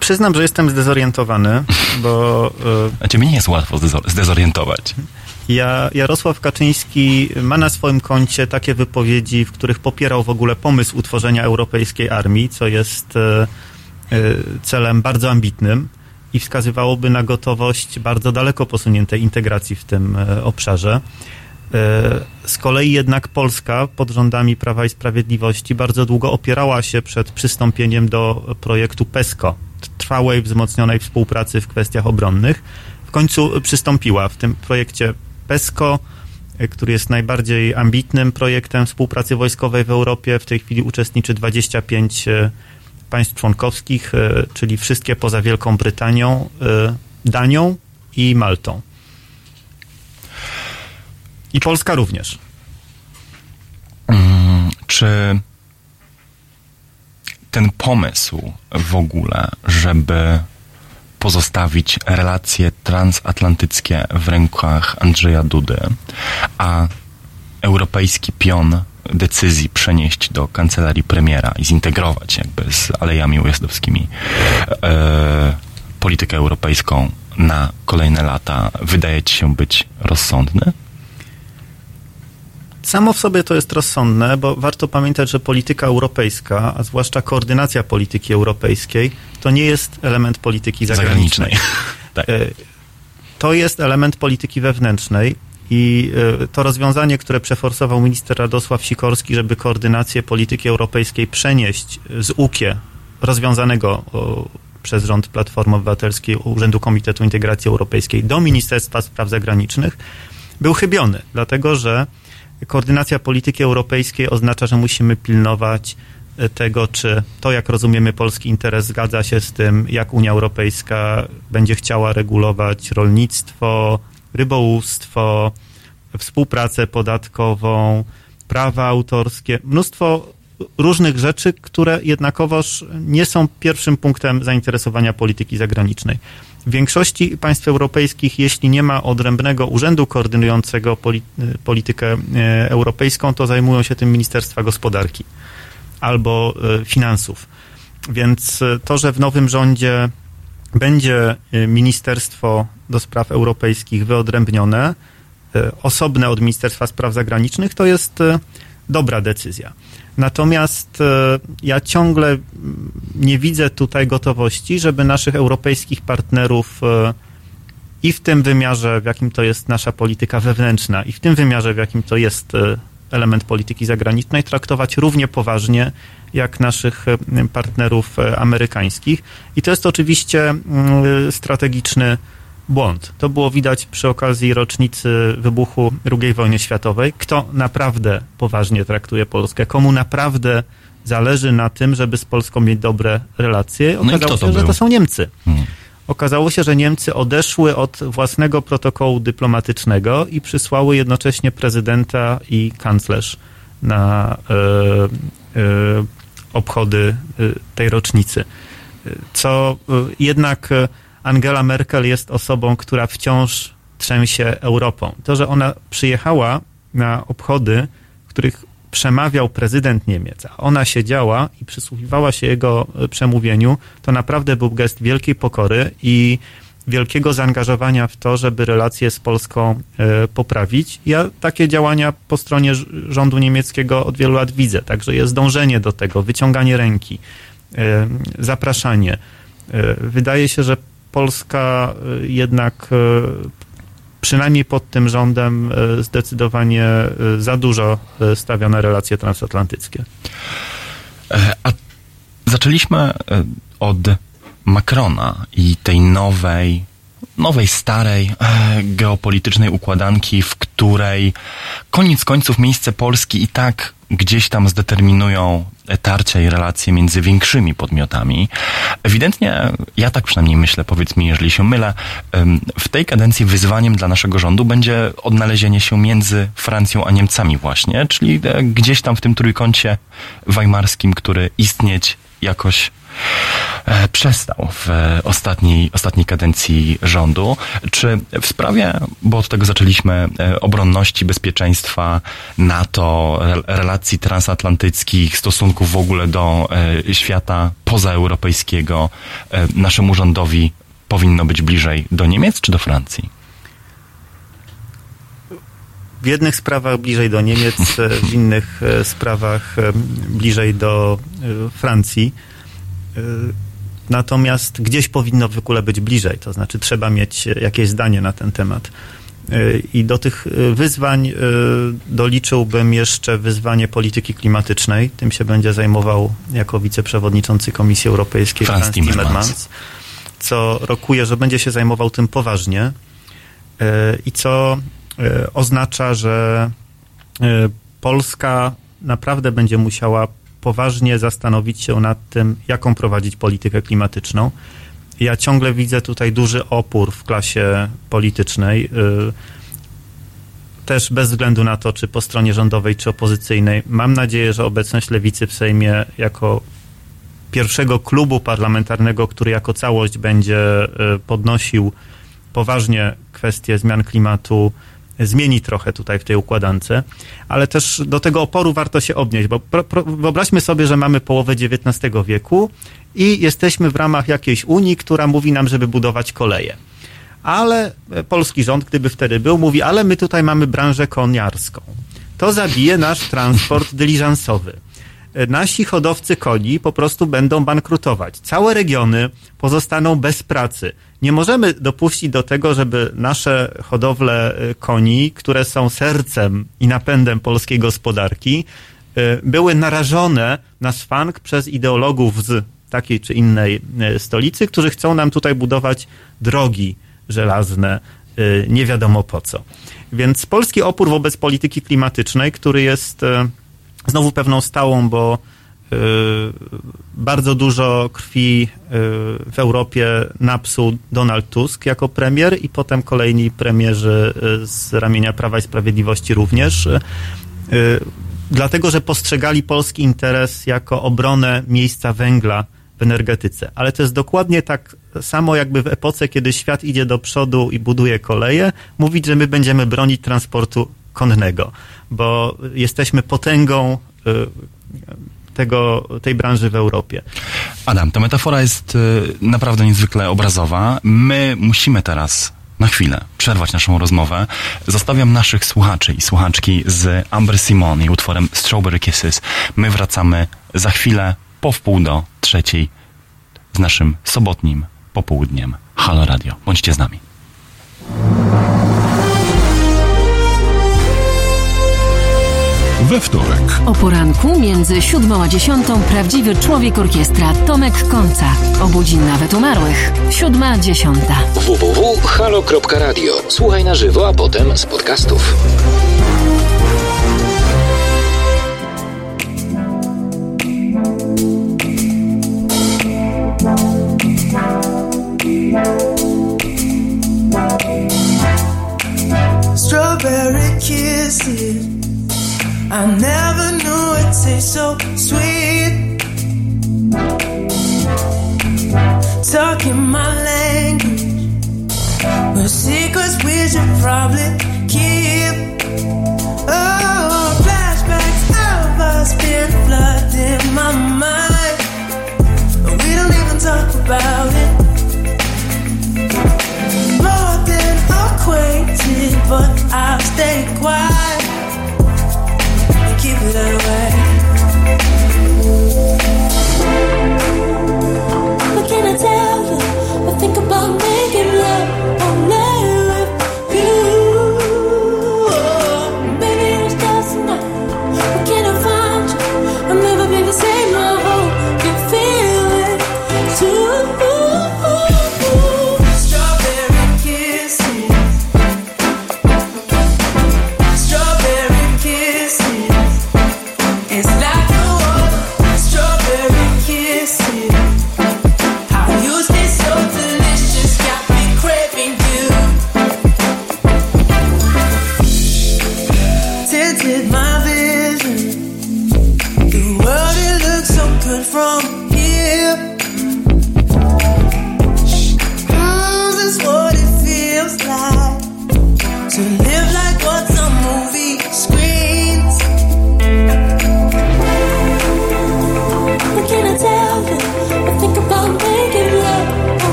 Przyznam, że jestem zdezorientowany, bo e, A ciebie nie jest łatwo zdezo- zdezorientować. Ja, Jarosław Kaczyński ma na swoim koncie takie wypowiedzi, w których popierał w ogóle pomysł utworzenia europejskiej armii, co jest e, e, celem bardzo ambitnym i wskazywałoby na gotowość bardzo daleko posuniętej integracji w tym e, obszarze. E, Z kolei jednak Polska pod rządami Prawa i Sprawiedliwości bardzo długo opierała się przed przystąpieniem do projektu PESCO, trwałej, wzmocnionej współpracy w kwestiach obronnych. W końcu przystąpiła w tym projekcie PESCO, e, który jest najbardziej ambitnym projektem współpracy wojskowej w Europie. W tej chwili uczestniczy 25 e, państw członkowskich, e, czyli wszystkie poza Wielką Brytanią, e, Danią i Maltą. I Polska również. Mm, Czy ten pomysł w ogóle, żeby pozostawić relacje transatlantyckie w rękach Andrzeja Dudy, a europejski pion decyzji przenieść do kancelarii premiera i zintegrować jakby z alejami ujazdowskimi e, politykę europejską na kolejne lata, wydaje ci się być rozsądny? Samo w sobie to jest rozsądne, bo warto pamiętać, że polityka europejska, a zwłaszcza koordynacja polityki europejskiej, to nie jest element polityki zagranicznej. Tak. E, To jest element polityki wewnętrznej i e, to rozwiązanie, które przeforsował minister Radosław Sikorski, żeby koordynację polityki europejskiej przenieść z UKIE, rozwiązanego przez rząd Platformy Obywatelskiej Urzędu Komitetu Integracji Europejskiej do Ministerstwa Spraw Zagranicznych, był chybiony, dlatego że koordynacja polityki europejskiej oznacza, że musimy pilnować e, tego, czy to, jak rozumiemy polski interes, zgadza się z tym, jak Unia Europejska będzie chciała regulować rolnictwo, rybołówstwo, współpracę podatkową, prawa autorskie, mnóstwo różnych rzeczy, które jednakowoż nie są pierwszym punktem zainteresowania polityki zagranicznej. W większości państw europejskich, jeśli nie ma odrębnego urzędu koordynującego poli- politykę e, europejską, to zajmują się tym Ministerstwa Gospodarki albo e, Finansów. Więc e, to, że w nowym rządzie będzie e, Ministerstwo do Spraw Europejskich wyodrębnione, e, osobne od Ministerstwa Spraw Zagranicznych, to jest e, dobra decyzja. Natomiast ja ciągle nie widzę tutaj gotowości, żeby naszych europejskich partnerów i w tym wymiarze, w jakim to jest nasza polityka wewnętrzna, i w tym wymiarze, w jakim to jest element polityki zagranicznej, traktować równie poważnie jak naszych e, partnerów e, amerykańskich. I to jest oczywiście mm, strategiczny błąd. To było widać przy okazji rocznicy wybuchu II wojny światowej. Kto naprawdę poważnie traktuje Polskę, komu naprawdę zależy na tym, żeby z Polską mieć dobre relacje, No okazało kto się, że to są Niemcy. Hmm. Okazało się, że Niemcy odeszły od własnego protokołu dyplomatycznego i przysłały jednocześnie prezydenta i kanclerz na e, obchody e, tej rocznicy. E, Co e, jednak Angela Merkel jest osobą, która wciąż trzęsie Europą. To, że ona przyjechała na obchody, w których przemawiał prezydent Niemiec, a ona siedziała i przysłuchiwała się jego przemówieniu, to naprawdę był gest wielkiej pokory i wielkiego zaangażowania w to, żeby relacje z Polską e, poprawić. Ja takie działania po stronie rządu niemieckiego od wielu lat widzę, także jest dążenie do tego, wyciąganie ręki, e, zapraszanie. E, Wydaje się, że Polska jednak przynajmniej pod tym rządem zdecydowanie za dużo stawia na relacje transatlantyckie. A zaczęliśmy od Macrona i tej nowej, nowej, starej e, geopolitycznej układanki, w której koniec końców miejsce Polski i tak gdzieś tam zdeterminują tarcia i relacje między większymi podmiotami. Ewidentnie, ja tak przynajmniej myślę, powiedz mi, jeżeli się mylę, w tej kadencji wyzwaniem dla naszego rządu będzie odnalezienie się między Francją a Niemcami właśnie, czyli e, gdzieś tam w tym trójkącie weimarskim, który istnieć jakoś przestał w e, ostatniej, ostatniej kadencji rządu. Czy w sprawie, bo od tego zaczęliśmy, e, obronności, bezpieczeństwa, NATO, re- relacji transatlantyckich, stosunków w ogóle do e, świata pozaeuropejskiego, e, naszemu rządowi powinno być bliżej do Niemiec czy do Francji? W jednych sprawach bliżej do Niemiec, e, w innych e, sprawach e, bliżej do e, Francji. E, Natomiast gdzieś powinno w ogóle być bliżej, to znaczy trzeba mieć e, jakieś zdanie na ten temat. Y, I do tych y, wyzwań y, doliczyłbym jeszcze wyzwanie polityki klimatycznej. Tym się będzie zajmował jako wiceprzewodniczący Komisji Europejskiej Franz Timmermans. Timmermans, co rokuje, że będzie się zajmował tym poważnie y, i co y, oznacza, że y, Polska naprawdę będzie musiała poważnie zastanowić się nad tym, jaką prowadzić politykę klimatyczną. Ja ciągle widzę tutaj duży opór w klasie politycznej. y, Też bez względu na to, czy po stronie rządowej, czy opozycyjnej. Mam nadzieję, że obecność lewicy w Sejmie jako pierwszego klubu parlamentarnego, który jako całość będzie y, podnosił poważnie kwestie zmian klimatu, zmieni trochę tutaj w tej układance, ale też do tego oporu warto się odnieść, bo pro, pro, wyobraźmy sobie, że mamy połowę XIX wieku i jesteśmy w ramach jakiejś Unii, która mówi nam, żeby budować koleje. Ale e, polski rząd, gdyby wtedy był, mówi, ale my tutaj mamy branżę koniarską. To zabije nasz transport dyliżansowy. E, Nasi hodowcy koni po prostu będą bankrutować. Całe regiony pozostaną bez pracy. Nie możemy dopuścić do tego, żeby nasze hodowle e, koni, które są sercem i napędem polskiej gospodarki, e, były narażone na szwank przez ideologów z takiej czy innej stolicy, którzy chcą nam tutaj budować drogi żelazne, nie wiadomo po co. Więc polski opór wobec polityki klimatycznej, który jest znowu pewną stałą, bo y, bardzo dużo krwi y, w Europie napsuł Donald Tusk jako premier i potem kolejni premierzy y, z ramienia Prawa i Sprawiedliwości również. Dlatego, że postrzegali polski interes jako obronę miejsca węgla w energetyce. Ale to jest dokładnie tak samo jakby w epoce, kiedy świat idzie do przodu i buduje koleje, mówić, że my będziemy bronić transportu konnego, bo jesteśmy potęgą y, tego, tej branży w Europie. Adam, ta metafora jest y, naprawdę niezwykle obrazowa. My musimy teraz na chwilę przerwać naszą rozmowę. Zostawiam naszych słuchaczy i słuchaczki z Amber Simon i utworem Strawberry Kisses. My wracamy za chwilę po wpół do trzeciej z naszym sobotnim popołudniem. Halo Radio. Bądźcie z nami. We wtorek O poranku między siódmą a dziesiątą prawdziwy człowiek orkiestra Tomek Konca. Obudzi nawet umarłych. Siódma, dziesiąta. www.halo.radio. Słuchaj na żywo, a potem z podcastów. Strawberry kisses. I never knew it tastes so sweet. Talking my language, but secrets we should probably keep. Oh, flashbacks of us been flooding my mind. We don't even talk about it. More than acquainted, but I'll stay quiet keep it that way.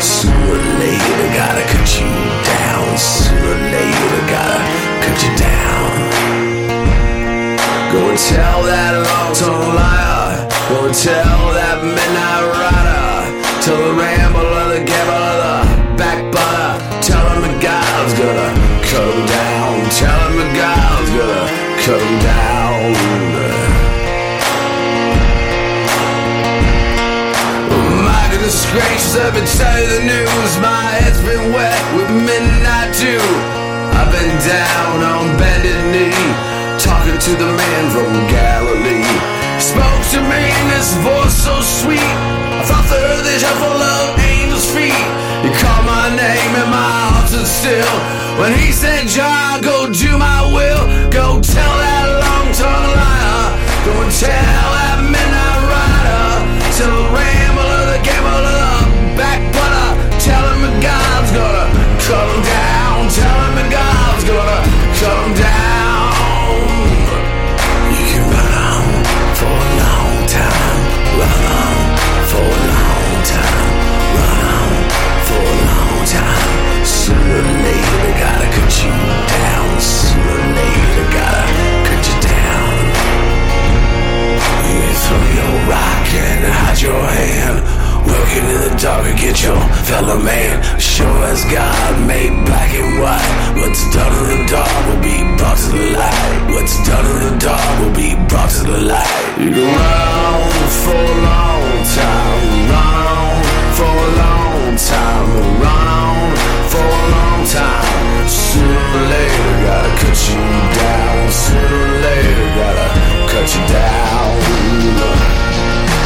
Sooner or later, gotta cut you down. Sooner or later, gotta cut you down. Go and tell that long-tongued liar. Go and tell that midnight rider. Tell the rambler, the gambler, the backbiter. Tell him the God's gonna cut him down. Tell him the God's gonna cut I've been telling you the news. My head's been wet with midnight dew. I've been down on bended knee, talking to the man from Galilee. Spoke to me in this voice so sweet. I thought the earth is full of angels' feet. He called my name and my heart stood still. When he said, John, go do my will. Go tell that long-tongued liar. Go and tell that midnight rider. Tell the rambler, your hand. Working in the dark against your fellow man. Sure as God made black and white. What's done in the dark will be brought to the light. What's done in the dark will be brought to the light. You run for a long time. On for a long time. On for a long time. Sooner or later, gotta cut you down. Sooner or later, gotta cut you down.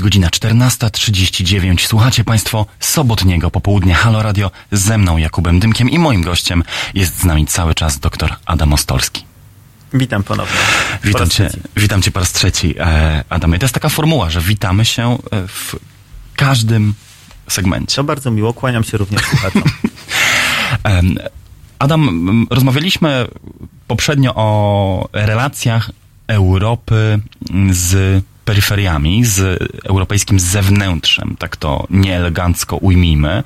Jest godzina 14.39. Słuchacie Państwo sobotniego popołudnia Halo Radio ze mną Jakubem Dymkiem i moim gościem jest z nami cały czas dr Adam Ostolski. Witam ponownie. Po Witam cię, trzeci. witam cię po raz trzeci, e, Adamie. To jest taka formuła, że witamy się e, w każdym segmencie. To bardzo miło, kłaniam się również słuchaczom. Adam, rozmawialiśmy poprzednio o relacjach Europy z peryferiami, z europejskim zewnętrzem, tak to nieelegancko ujmijmy.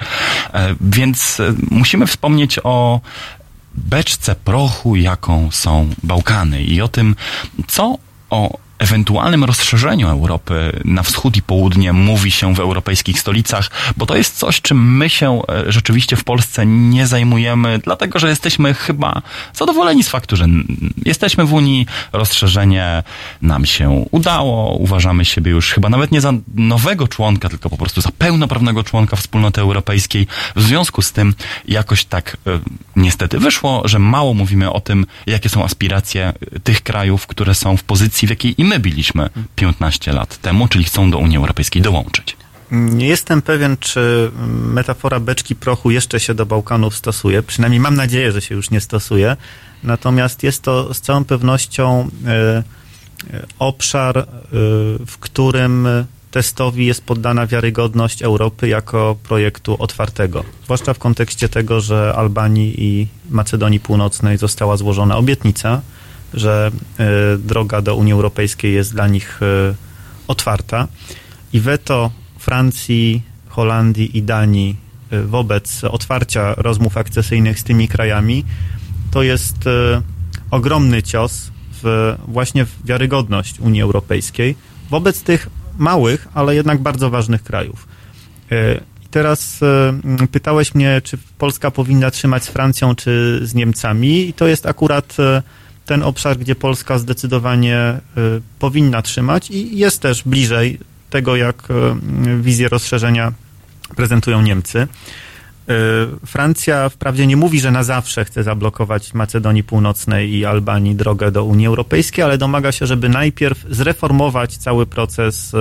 E, Więc e, musimy wspomnieć o beczce prochu, jaką są Bałkany i o tym, co o ewentualnym rozszerzeniu Europy na wschód i południe mówi się w europejskich stolicach, bo to jest coś, czym my się e, rzeczywiście w Polsce nie zajmujemy, dlatego że jesteśmy chyba zadowoleni z faktu, że jesteśmy w Unii, rozszerzenie nam się udało, uważamy siebie już chyba nawet nie za nowego członka, tylko po prostu za pełnoprawnego członka wspólnoty europejskiej. W związku z tym jakoś tak e, niestety wyszło, że mało mówimy o tym, jakie są aspiracje e, tych krajów, które są w pozycji, w jakiej i my byliśmy 15 lat temu, czyli chcą do Unii Europejskiej dołączyć. Nie jestem pewien, czy metafora beczki prochu jeszcze się do Bałkanów stosuje. Przynajmniej mam nadzieję, że się już nie stosuje. Natomiast jest to z całą pewnością e, e, obszar, e, w którym testowi jest poddana wiarygodność Europy jako projektu otwartego. Zwłaszcza w kontekście tego, że Albanii i Macedonii Północnej została złożona obietnica, że e, droga do Unii Europejskiej jest dla nich e, otwarta i weto Francji, Holandii i Danii y, wobec otwarcia rozmów akcesyjnych z tymi krajami to jest ogromny cios w właśnie w wiarygodność Unii Europejskiej wobec tych małych, ale jednak bardzo ważnych krajów. I teraz pytałeś mnie, czy Polska powinna trzymać z Francją, czy z Niemcami i to jest akurat ten obszar, gdzie Polska zdecydowanie y, powinna trzymać i jest też bliżej tego, jak y, wizję rozszerzenia prezentują Niemcy. Y, Francja wprawdzie nie mówi, że na zawsze chce zablokować Macedonii Północnej i Albanii drogę do Unii Europejskiej, ale domaga się, żeby najpierw zreformować cały proces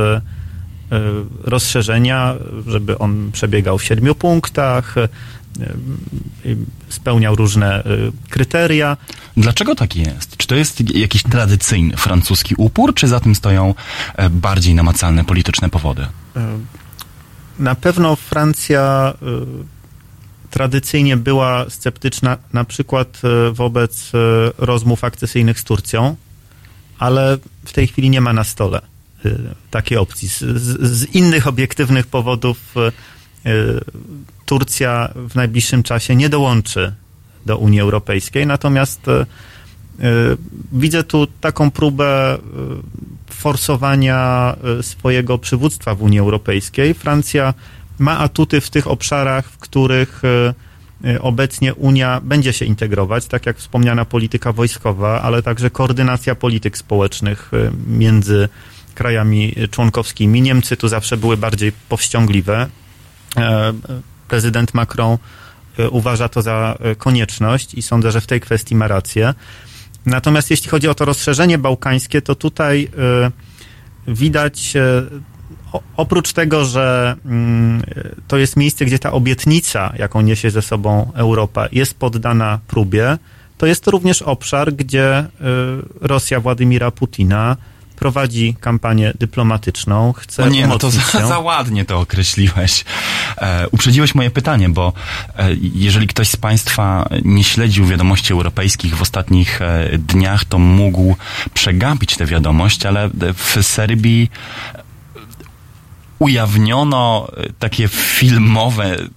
rozszerzenia, żeby on przebiegał w siedmiu punktach, spełniał różne y, kryteria. Dlaczego tak jest? Czy to jest jakiś tradycyjny francuski upór, czy za tym stoją e, bardziej namacalne polityczne powody? Y, Na pewno Francja y, tradycyjnie była sceptyczna na przykład y, wobec y, rozmów akcesyjnych z Turcją, ale w tej chwili nie ma na stole y, takiej opcji. Z, z, innych obiektywnych powodów y, y, Turcja w najbliższym czasie nie dołączy do Unii Europejskiej, natomiast y, y, widzę tu taką próbę y, forsowania y, swojego przywództwa w Unii Europejskiej. Francja ma atuty w tych obszarach, w których y, y, obecnie Unia będzie się integrować, tak jak wspomniana polityka wojskowa, ale także koordynacja polityk społecznych y, między krajami członkowskimi. Niemcy tu zawsze były bardziej powściągliwe. E, Prezydent Macron y, uważa to za y, konieczność i sądzę, że w tej kwestii ma rację. Natomiast jeśli chodzi o to rozszerzenie bałkańskie, to tutaj widać, oprócz tego, że mm, to jest miejsce, gdzie ta obietnica, jaką niesie ze sobą Europa, jest poddana próbie, to jest to również obszar, gdzie Rosja Władimira Putina prowadzi kampanię dyplomatyczną, chce O nie, no to za, za ładnie to określiłeś. E, uprzedziłeś moje pytanie, bo e, jeżeli ktoś z Państwa nie śledził wiadomości europejskich w ostatnich e, dniach, to mógł przegapić tę wiadomość, ale w Serbii ujawniono e, takie filmowe, e,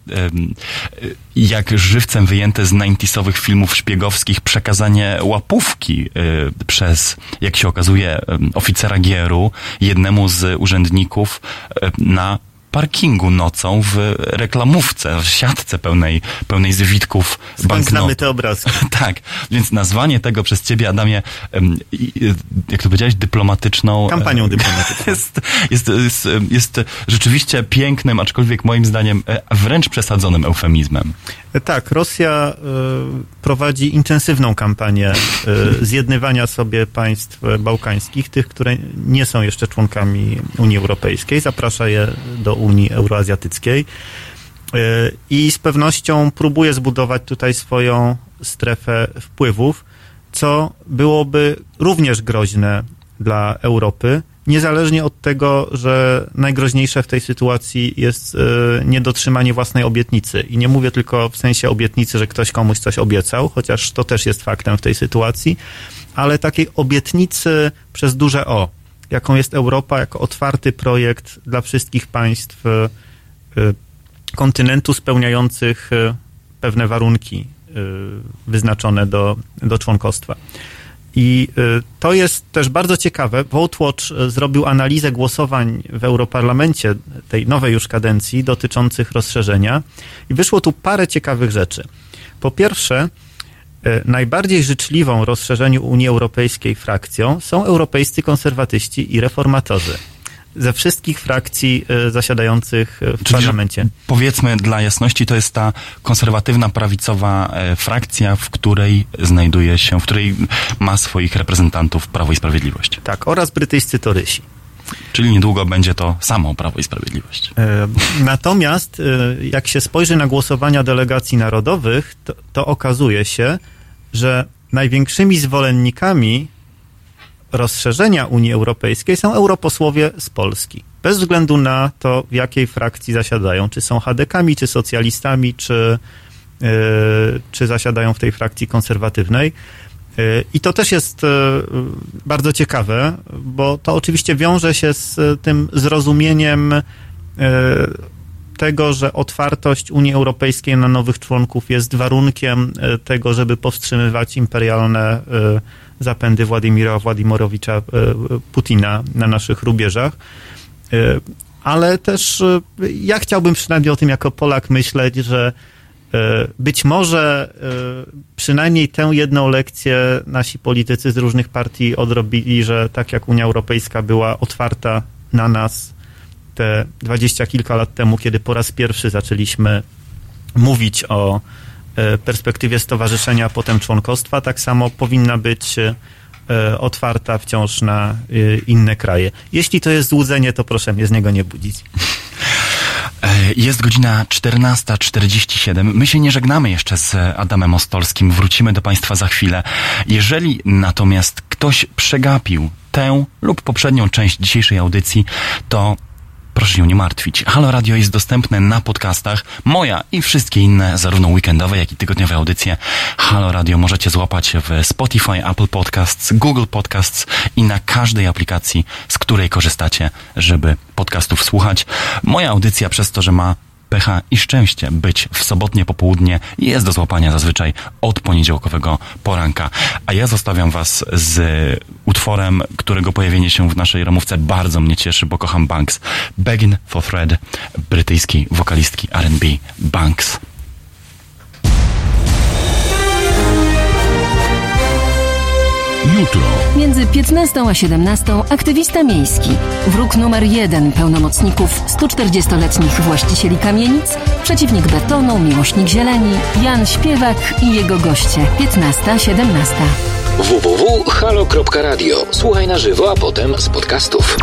jak żywcem wyjęte z 90sowych filmów szpiegowskich przekazanie łapówki e, przez, jak się okazuje, oficera Gieru jednemu z urzędników na parkingu nocą w reklamówce, w siatce pełnej, pełnej zwitków Skąd banknotów. znamy te obrazki? Tak, więc nazwanie tego przez ciebie, Adamie, jak to powiedziałeś, dyplomatyczną... Kampanią e, dyplomatyczną. Jest, jest, jest, jest rzeczywiście pięknym, aczkolwiek moim zdaniem e, wręcz przesadzonym eufemizmem. Tak, Rosja y, prowadzi intensywną kampanię y, zjednywania sobie państw e, bałkańskich, tych, które nie są jeszcze członkami Unii Europejskiej, zaprasza je do Unii Euroazjatyckiej y, i z pewnością próbuje zbudować tutaj swoją strefę wpływów, co byłoby również groźne dla Europy, niezależnie od tego, że najgroźniejsze w tej sytuacji jest e, niedotrzymanie własnej obietnicy. I nie mówię tylko w sensie obietnicy, że ktoś komuś coś obiecał, chociaż to też jest faktem w tej sytuacji, ale takiej obietnicy przez duże O, jaką jest Europa, jako otwarty projekt dla wszystkich państw e, e, kontynentu spełniających e, pewne warunki wyznaczone do, do członkostwa. I to jest też bardzo ciekawe. VoteWatch y, zrobił analizę głosowań w Europarlamencie tej nowej już kadencji dotyczących rozszerzenia i wyszło tu parę ciekawych rzeczy. Po pierwsze, najbardziej życzliwą rozszerzeniu Unii Europejskiej frakcją są europejscy konserwatyści i reformatorzy. Ze wszystkich frakcji y, zasiadających y, w Czyli, parlamencie. Powiedzmy dla jasności, to jest ta konserwatywna, prawicowa e, frakcja, w której znajduje się, w której ma swoich reprezentantów Prawo i Sprawiedliwość. Tak, oraz brytyjscy torysi. Czyli niedługo będzie to samo Prawo i Sprawiedliwość. E, Natomiast e, jak się spojrzy na głosowania delegacji narodowych, to, to okazuje się, że największymi zwolennikami rozszerzenia Unii Europejskiej są europosłowie z Polski. Bez względu na to, w jakiej frakcji zasiadają, czy są hadekami, czy socjalistami, czy, e, czy zasiadają w tej frakcji konserwatywnej. E, I to też jest e, bardzo ciekawe, bo to oczywiście wiąże się z tym zrozumieniem tego, że otwartość Unii Europejskiej na nowych członków jest warunkiem e, tego, żeby powstrzymywać imperialne e, zapędy Władimira Władimirowicza e, Putina na naszych rubieżach. Ale też ja chciałbym przynajmniej o tym jako Polak myśleć, że być może przynajmniej tę jedną lekcję nasi politycy z różnych partii odrobili, że tak jak Unia Europejska była otwarta na nas te dwadzieścia kilka lat temu, kiedy po raz pierwszy zaczęliśmy mówić o e, perspektywie stowarzyszenia, potem członkostwa, tak samo powinna być e, otwarta wciąż na e, inne kraje. Jeśli to jest złudzenie, to proszę mnie z niego nie budzić. Jest godzina 14.47. My się nie żegnamy jeszcze z Adamem Ostolskim. Wrócimy do Państwa za chwilę. Jeżeli natomiast ktoś przegapił tę lub poprzednią część dzisiejszej audycji, to proszę się nie martwić. Halo Radio jest dostępne na podcastach. Moja i wszystkie inne, zarówno weekendowe, jak i tygodniowe audycje Halo Radio możecie złapać w Spotify, Apple Podcasts, Google Podcasts i na każdej aplikacji, z której korzystacie, żeby podcastów słuchać. Moja audycja przez to, że ma pecha i szczęście być w sobotnie popołudnie jest do złapania zazwyczaj od poniedziałkowego poranka. A ja zostawiam was z utworem, którego pojawienie się w naszej ramówce bardzo mnie cieszy, bo kocham Banks. Begging for Fred, brytyjskiej wokalistki R&B Banks. Jutro. Między 15 a 17 aktywista miejski, wróg numer jeden pełnomocników 140-letnich właścicieli kamienic, przeciwnik betonu, miłośnik zieleni, Jan Śpiewak i jego goście 15-17. www.halo.radio. Słuchaj na żywo, a potem z podcastów.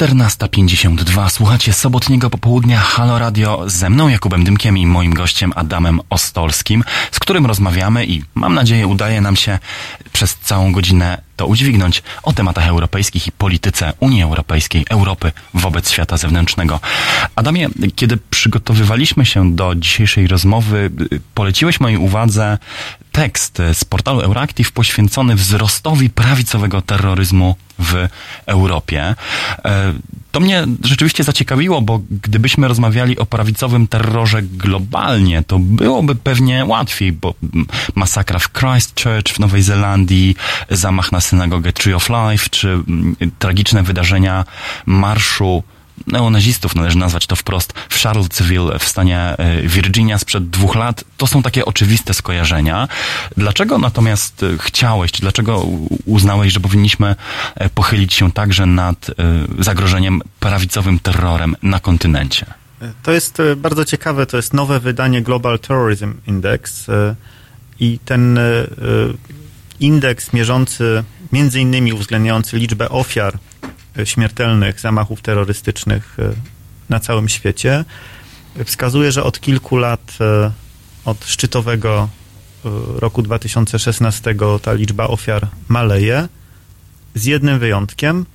14.52. Słuchacie sobotniego popołudnia Halo Radio ze mną Jakubem Dymkiem i moim gościem Adamem Ostolskim, z którym rozmawiamy i mam nadzieję udaje nam się przez całą godzinę to udźwignąć o tematach europejskich i polityce Unii Europejskiej, Europy wobec świata zewnętrznego. Adamie, kiedy przygotowywaliśmy się do dzisiejszej rozmowy, poleciłeś mojej uwadze tekst z portalu Euractiv poświęcony wzrostowi prawicowego terroryzmu w Europie. E, To mnie rzeczywiście zaciekawiło, bo gdybyśmy rozmawiali o prawicowym terrorze globalnie, to byłoby pewnie łatwiej, bo masakra w Christchurch w Nowej Zelandii, zamach na synagogę Tree of Life, czy mm, tragiczne wydarzenia marszu neonazistów, należy nazwać to wprost, w Charlottesville w stanie e, Virginia sprzed dwóch lat, to są takie oczywiste skojarzenia. Dlaczego natomiast e, chciałeś, dlaczego uznałeś, że powinniśmy e, pochylić się także nad zagrożeniem prawicowym terrorem na kontynencie? To jest bardzo ciekawe, to jest nowe wydanie Global Terrorism Index i ten indeks mierzący, między innymi uwzględniający liczbę ofiar e, śmiertelnych zamachów terrorystycznych e, na całym świecie, wskazuje, że od kilku lat, e, od szczytowego roku 2016 ta liczba ofiar maleje, z jednym wyjątkiem,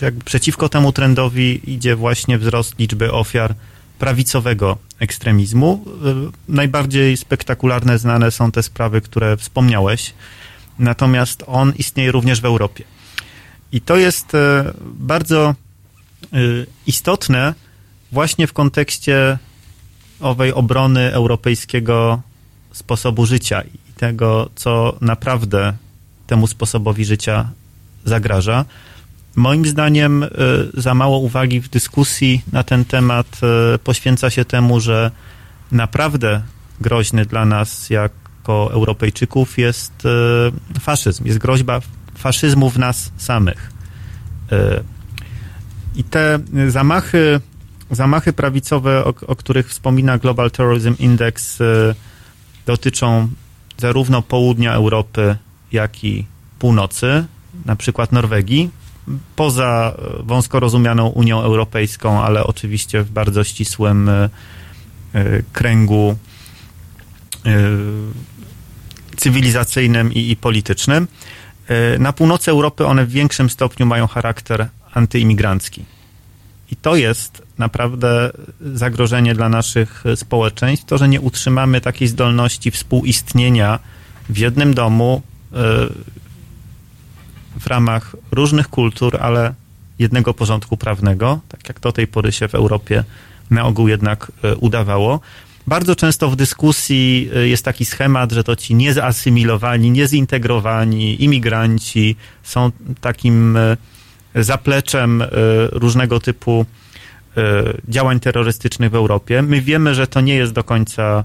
jakby przeciwko temu trendowi idzie właśnie wzrost liczby ofiar prawicowego ekstremizmu. Najbardziej spektakularne znane są te sprawy, które wspomniałeś, natomiast on istnieje również w Europie. I to jest e, bardzo y, istotne właśnie w kontekście owej obrony europejskiego sposobu życia i tego, co naprawdę temu sposobowi życia zagraża. Moim zdaniem y, za mało uwagi w dyskusji na ten temat poświęca się temu, że naprawdę groźny dla nas jako Europejczyków jest y, faszyzm, jest groźba faszyzmu w nas samych. Y, I te zamachy, zamachy prawicowe, o, o których wspomina Global Terrorism Index, y, dotyczą zarówno południa Europy, jak i północy, na przykład Norwegii, poza e, wąsko rozumianą Unią Europejską, ale oczywiście w bardzo ścisłym e, e, kręgu e, cywilizacyjnym i, i politycznym. E, Na północy Europy one w większym stopniu mają charakter antyimigrancki. I to jest naprawdę zagrożenie dla naszych społeczeństw, to, że nie utrzymamy takiej zdolności współistnienia w jednym domu e, w ramach różnych kultur, ale jednego porządku prawnego, tak jak do tej pory się w Europie na ogół jednak e, udawało. Bardzo często w dyskusji e, jest taki schemat, że to ci niezaasymilowani, niezintegrowani imigranci są takim e, zapleczem e, różnego typu działań terrorystycznych w Europie. My wiemy, że to nie jest do końca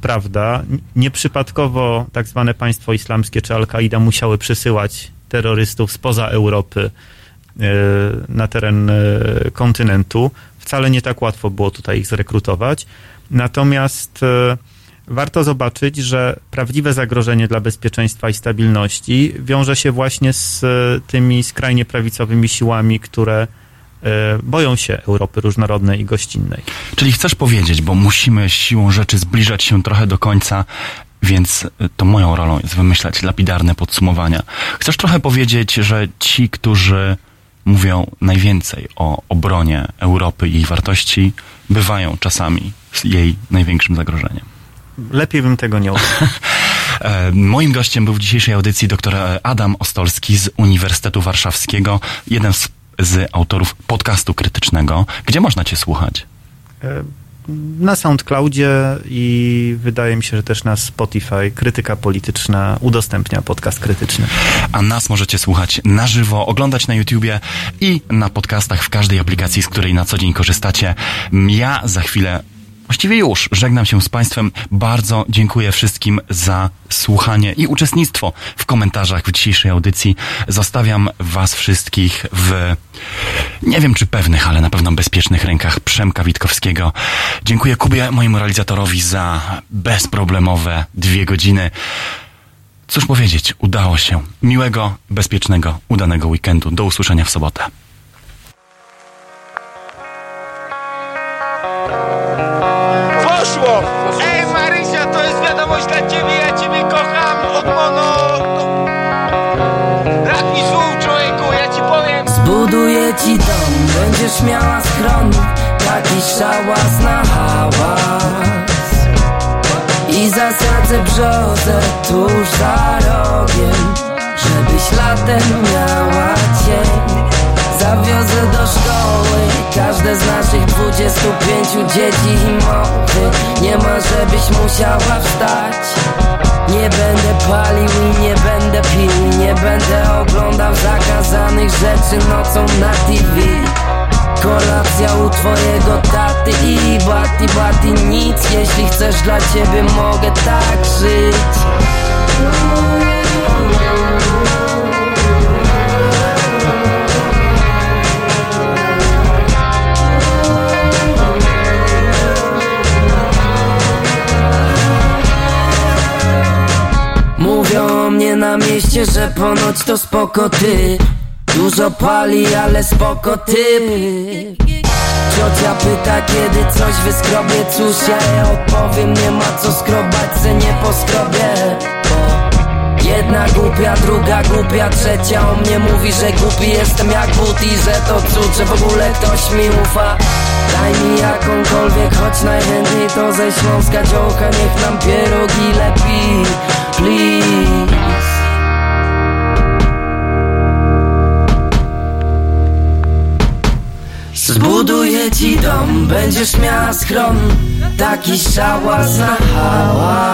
prawda. Nieprzypadkowo tak zwane państwo islamskie czy Al-Kaida musiały przysyłać terrorystów spoza Europy na teren kontynentu. Wcale nie tak łatwo było tutaj ich zrekrutować. Natomiast e, warto zobaczyć, że prawdziwe zagrożenie dla bezpieczeństwa i stabilności wiąże się właśnie z e, tymi skrajnie prawicowymi siłami, które e, boją się Europy różnorodnej i gościnnej. Czyli chcesz powiedzieć, bo musimy siłą rzeczy zbliżać się trochę do końca, więc to moją rolą jest wymyślać lapidarne podsumowania. Chcesz trochę powiedzieć, że ci, którzy mówią najwięcej o obronie Europy i jej wartości, bywają czasami jej największym zagrożeniem. Lepiej bym tego nie. E, Moim gościem był w dzisiejszej audycji dr Adam Ostolski z Uniwersytetu Warszawskiego, jeden z, z autorów podcastu krytycznego. Gdzie można cię słuchać? E, Na SoundCloudzie i wydaje mi się, że też na Spotify krytyka polityczna udostępnia podcast krytyczny. A nas możecie słuchać na żywo, oglądać na YouTubie i na podcastach w każdej aplikacji, z której na co dzień korzystacie. Ja za chwilę, właściwie już, żegnam się z Państwem. Bardzo dziękuję wszystkim za słuchanie i uczestnictwo w komentarzach w dzisiejszej audycji. Zostawiam Was wszystkich w nie wiem czy pewnych, ale na pewno bezpiecznych rękach Przemka Witkowskiego. Dziękuję Kubie, mojemu realizatorowi, za bezproblemowe dwie godziny. Cóż powiedzieć, udało się. Miłego, bezpiecznego, udanego weekendu. Do usłyszenia w sobotę. Dom, będziesz miała schron Taki szałas na hałas. I zasadzę brzozę tuż za rogiem Żebyś latem miała cień Zawiozę do szkoły każde z naszych 25 dzieci i mowy. Nie ma żebyś musiała wstać. Nie będę palił i nie będę pił. Nie będę oglądał zakazanych rzeczy nocą na TV Kolacja u twojego taty i bati bati nic. Jeśli chcesz dla ciebie mogę tak żyć Mówią o mnie na mieście, że ponoć to spoko ty. Dużo pali, ale spoko ty. Ciocia pyta, kiedy coś wyskrobie. Cóż ja jej odpowiem, nie ma co skrobać, se nie poskrobię Jedna głupia, druga głupia, trzecia o mnie mówi, że głupi jestem jak but i że to cud, że w ogóle ktoś mi ufa. Daj mi jakąkolwiek, choć najchętniej to ze Śląska dziołka Niech nam pierogi lepi, please. Zbuduję ci dom, będziesz miała schron Taki szałas na hałas